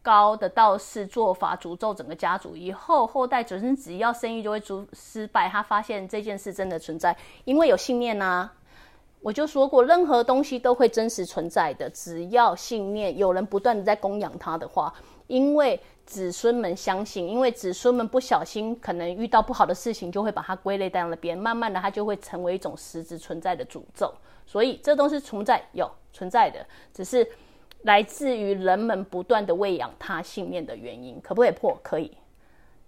高的道士做法诅咒整个家族，以后后代子孙只要生意就会出失败。他发现这件事真的存在，因为有信念呐。我就说过，任何东西都会真实存在的，只要信念有人不断的在供养它的话，因为。子孙们相信，因为子孙们不小心可能遇到不好的事情，就会把它归类在那边，慢慢的它就会成为一种实质存在的诅咒。所以这都是存在有存在的，只是来自于人们不断的喂养他信念的原因。可不可以破？可以。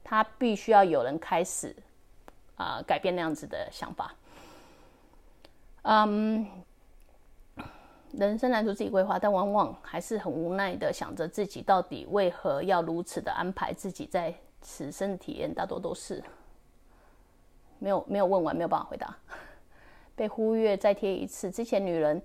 他必须要有人开始啊改变那样子的想法。嗯。人生来说自己规划，但往往还是很无奈的想着自己到底为何要如此的安排自己在此生的体验，大多都是没有没有问完，没有办法回答。被忽略再贴一次，之前女人，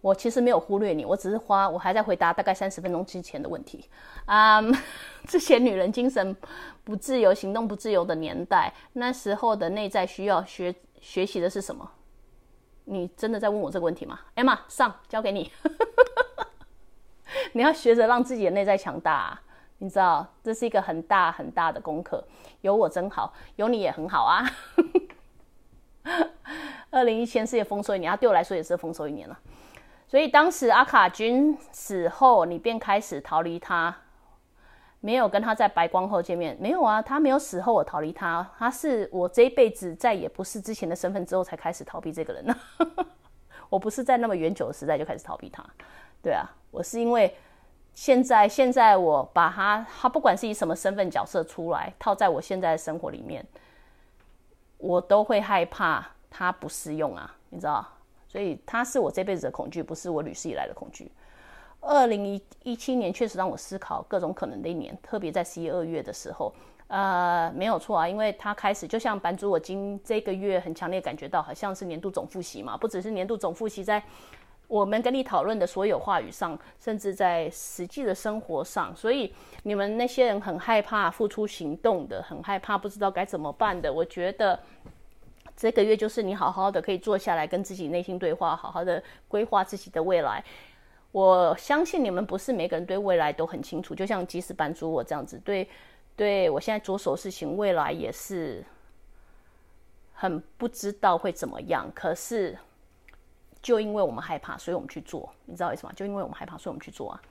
我其实没有忽略你，我只是花我还在回答大概三十分钟之前的问题。啊，之前女人精神不自由、行动不自由的年代，那时候的内在需要学学习的是什么？你真的在问我这个问题吗？Emma，上交给你。你要学着让自己的内在强大。你知道，这是一个很大很大的功课。有我真好，有你也很好啊。二零一千世界丰收一年，对我来说也是丰收一年了。所以当时阿卡君死后，你便开始逃离他，没有跟他在白光后见面。没有啊，他没有死后我逃离他，他是我这一辈子再也不是之前的身份之后才开始逃避这个人呢。我不是在那么远久的时代就开始逃避他，对啊，我是因为现在现在我把他他不管是以什么身份角色出来套在我现在的生活里面，我都会害怕他不适用啊，你知道。所以他是我这辈子的恐惧，不是我屡世以来的恐惧。二零一一七年确实让我思考各种可能的一年，特别在十一二月的时候，呃，没有错啊，因为他开始就像版主，我今这个月很强烈感觉到，好像是年度总复习嘛，不只是年度总复习，在我们跟你讨论的所有话语上，甚至在实际的生活上，所以你们那些人很害怕付出行动的，很害怕不知道该怎么办的，我觉得。这个月就是你好好的可以坐下来跟自己内心对话，好好的规划自己的未来。我相信你们不是每个人对未来都很清楚，就像即使版主我这样子，对，对我现在着手事情，未来也是很不知道会怎么样。可是就因为我们害怕，所以我们去做，你知道为什么？就因为我们害怕，所以我们去做啊。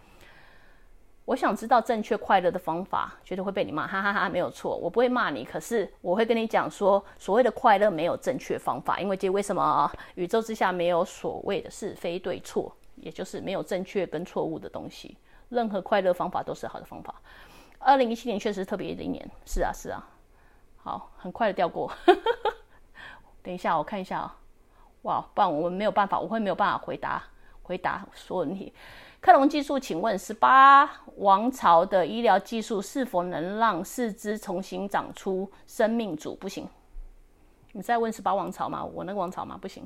我想知道正确快乐的方法，绝对会被你骂，哈哈哈，没有错，我不会骂你，可是我会跟你讲说，所谓的快乐没有正确方法，因为这为什么宇宙之下没有所谓的是非对错，也就是没有正确跟错误的东西，任何快乐方法都是好的方法。二零一七年确实特别的一年，是啊是啊，好，很快的掉过，等一下我看一下啊，哇，不然我们没有办法，我会没有办法回答回答所有问题。克隆技术，请问十八王朝的医疗技术是否能让四肢重新长出生命组？不行。你在问十八王朝吗？我那个王朝吗？不行。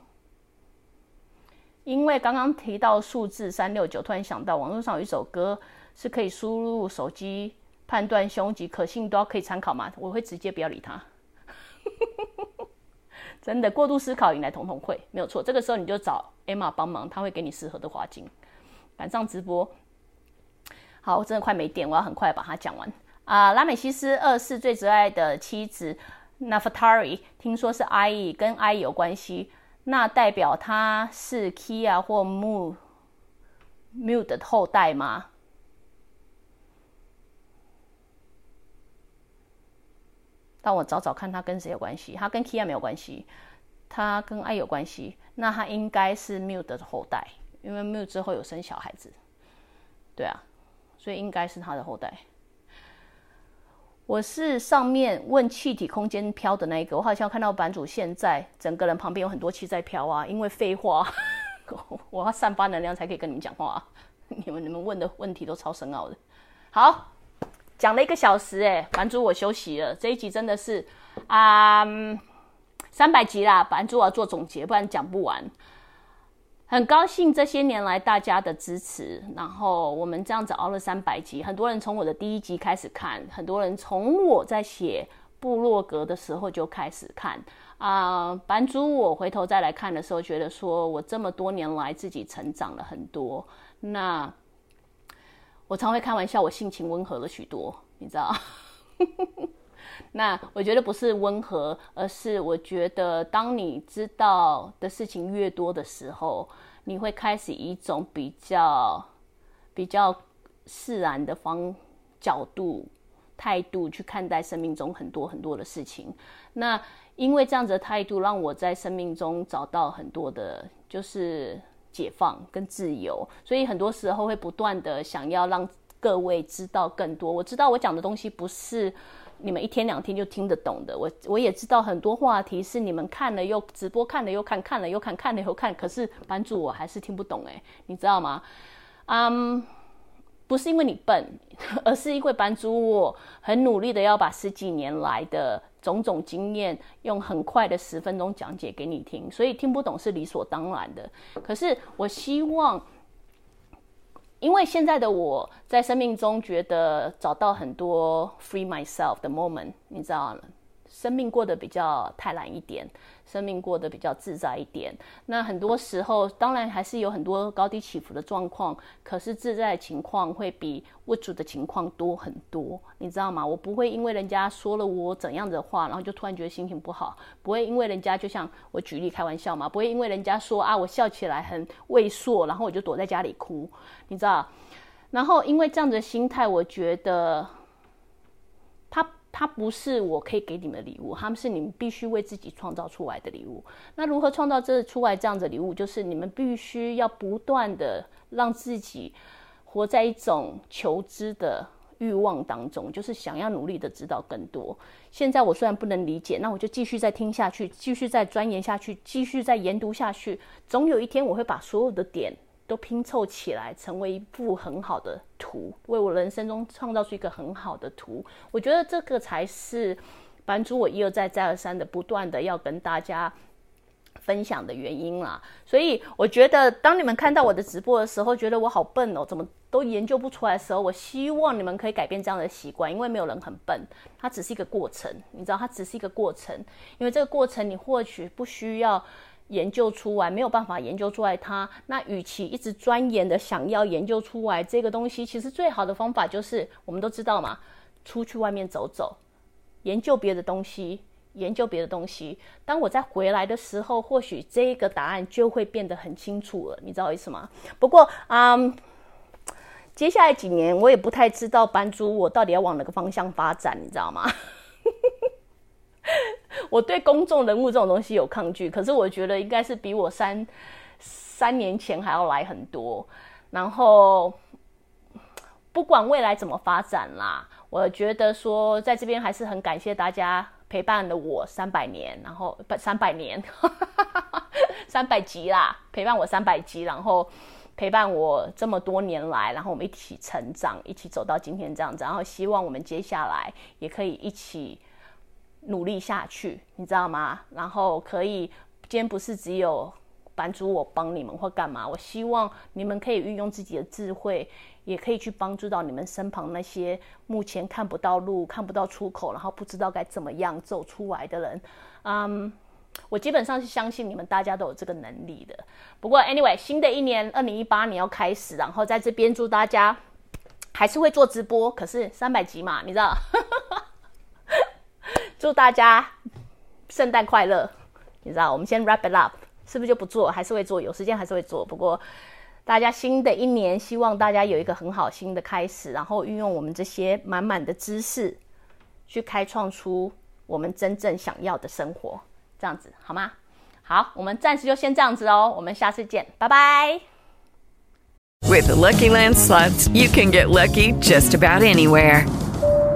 因为刚刚提到数字三六九，突然想到网络上有一首歌是可以输入手机判断凶吉，可信度可以参考吗？我会直接不要理他。真的过度思考引来统统会，没有错。这个时候你就找 Emma 帮忙，他会给你适合的花精。赶上直播，好，我真的快没电，我要很快把它讲完啊！拉美西斯二世最挚爱的妻子 Naftari，听说是 IE 跟 I 有关系，那代表他是 Kia 或 Mu Mu 的后代吗？让我找找看他跟谁有关系，他跟 Kia 没有关系，他跟 I 有关系，那他应该是 Mu 的后代。因为没有之后有生小孩子，对啊，所以应该是他的后代。我是上面问气体空间飘的那一个，我好像看到版主现在整个人旁边有很多气在飘啊。因为废话，我要散发能量才可以跟你们讲话啊。你们你们问的问题都超深奥的。好，讲了一个小时，哎，版主我休息了。这一集真的是啊，三百集啦，版主我要做总结，不然讲不完。很高兴这些年来大家的支持，然后我们这样子熬了三百集，很多人从我的第一集开始看，很多人从我在写部落格的时候就开始看啊。版主我回头再来看的时候，觉得说我这么多年来自己成长了很多。那我常会开玩笑，我性情温和了许多，你知道。那我觉得不是温和，而是我觉得当你知道的事情越多的时候，你会开始以一种比较比较释然的方角度态度去看待生命中很多很多的事情。那因为这样子的态度，让我在生命中找到很多的，就是解放跟自由。所以很多时候会不断的想要让各位知道更多。我知道我讲的东西不是。你们一天两天就听得懂的，我我也知道很多话题是你们看了又直播看了又看，看了又看，看了又看，可是版主我还是听不懂诶，你知道吗？嗯，不是因为你笨，而是因为版主我很努力的要把十几年来的种种经验用很快的十分钟讲解给你听，所以听不懂是理所当然的。可是我希望。因为现在的我在生命中觉得找到很多 free myself 的 moment，你知道生命过得比较泰然一点，生命过得比较自在一点。那很多时候，当然还是有很多高低起伏的状况，可是自在情况会比物主的情况多很多，你知道吗？我不会因为人家说了我怎样的话，然后就突然觉得心情不好，不会因为人家就像我举例开玩笑嘛，不会因为人家说啊我笑起来很畏缩，然后我就躲在家里哭，你知道？然后因为这样子的心态，我觉得。它不是我可以给你们的礼物，他们是你们必须为自己创造出来的礼物。那如何创造这出来这样的礼物？就是你们必须要不断的让自己活在一种求知的欲望当中，就是想要努力的知道更多。现在我虽然不能理解，那我就继续再听下去，继续再钻研下去，继续再研读下去。总有一天我会把所有的点。都拼凑起来，成为一幅很好的图，为我人生中创造出一个很好的图。我觉得这个才是版主我一而再再而三的不断的要跟大家分享的原因啦。所以我觉得，当你们看到我的直播的时候，觉得我好笨哦，怎么都研究不出来的时候，我希望你们可以改变这样的习惯，因为没有人很笨，它只是一个过程，你知道，它只是一个过程，因为这个过程你或许不需要。研究出来没有办法研究出来，它那与其一直钻研的想要研究出来这个东西，其实最好的方法就是我们都知道嘛，出去外面走走，研究别的东西，研究别的东西。当我再回来的时候，或许这个答案就会变得很清楚了，你知道意思吗？不过啊，接下来几年我也不太知道班主我到底要往哪个方向发展，你知道吗？我对公众人物这种东西有抗拒，可是我觉得应该是比我三三年前还要来很多。然后不管未来怎么发展啦，我觉得说在这边还是很感谢大家陪伴了我三百年，然后不三百年，三百集啦，陪伴我三百集，然后陪伴我这么多年来，然后我们一起成长，一起走到今天这样子，然后希望我们接下来也可以一起。努力下去，你知道吗？然后可以，今天不是只有版主我帮你们或干嘛？我希望你们可以运用自己的智慧，也可以去帮助到你们身旁那些目前看不到路、看不到出口，然后不知道该怎么样走出来的人。嗯，我基本上是相信你们大家都有这个能力的。不过，anyway，新的一年二零一八年要开始，然后在这边祝大家还是会做直播，可是三百集嘛，你知道。祝大家圣诞快乐！你知道，我们先 wrap it up，是不是就不做？还是会做？有时间还是会做。不过，大家新的一年，希望大家有一个很好新的开始，然后运用我们这些满满的知识，去开创出我们真正想要的生活。这样子好吗？好，我们暂时就先这样子哦。我们下次见，拜拜。With Lucky Land slots, you can get lucky just about anywhere.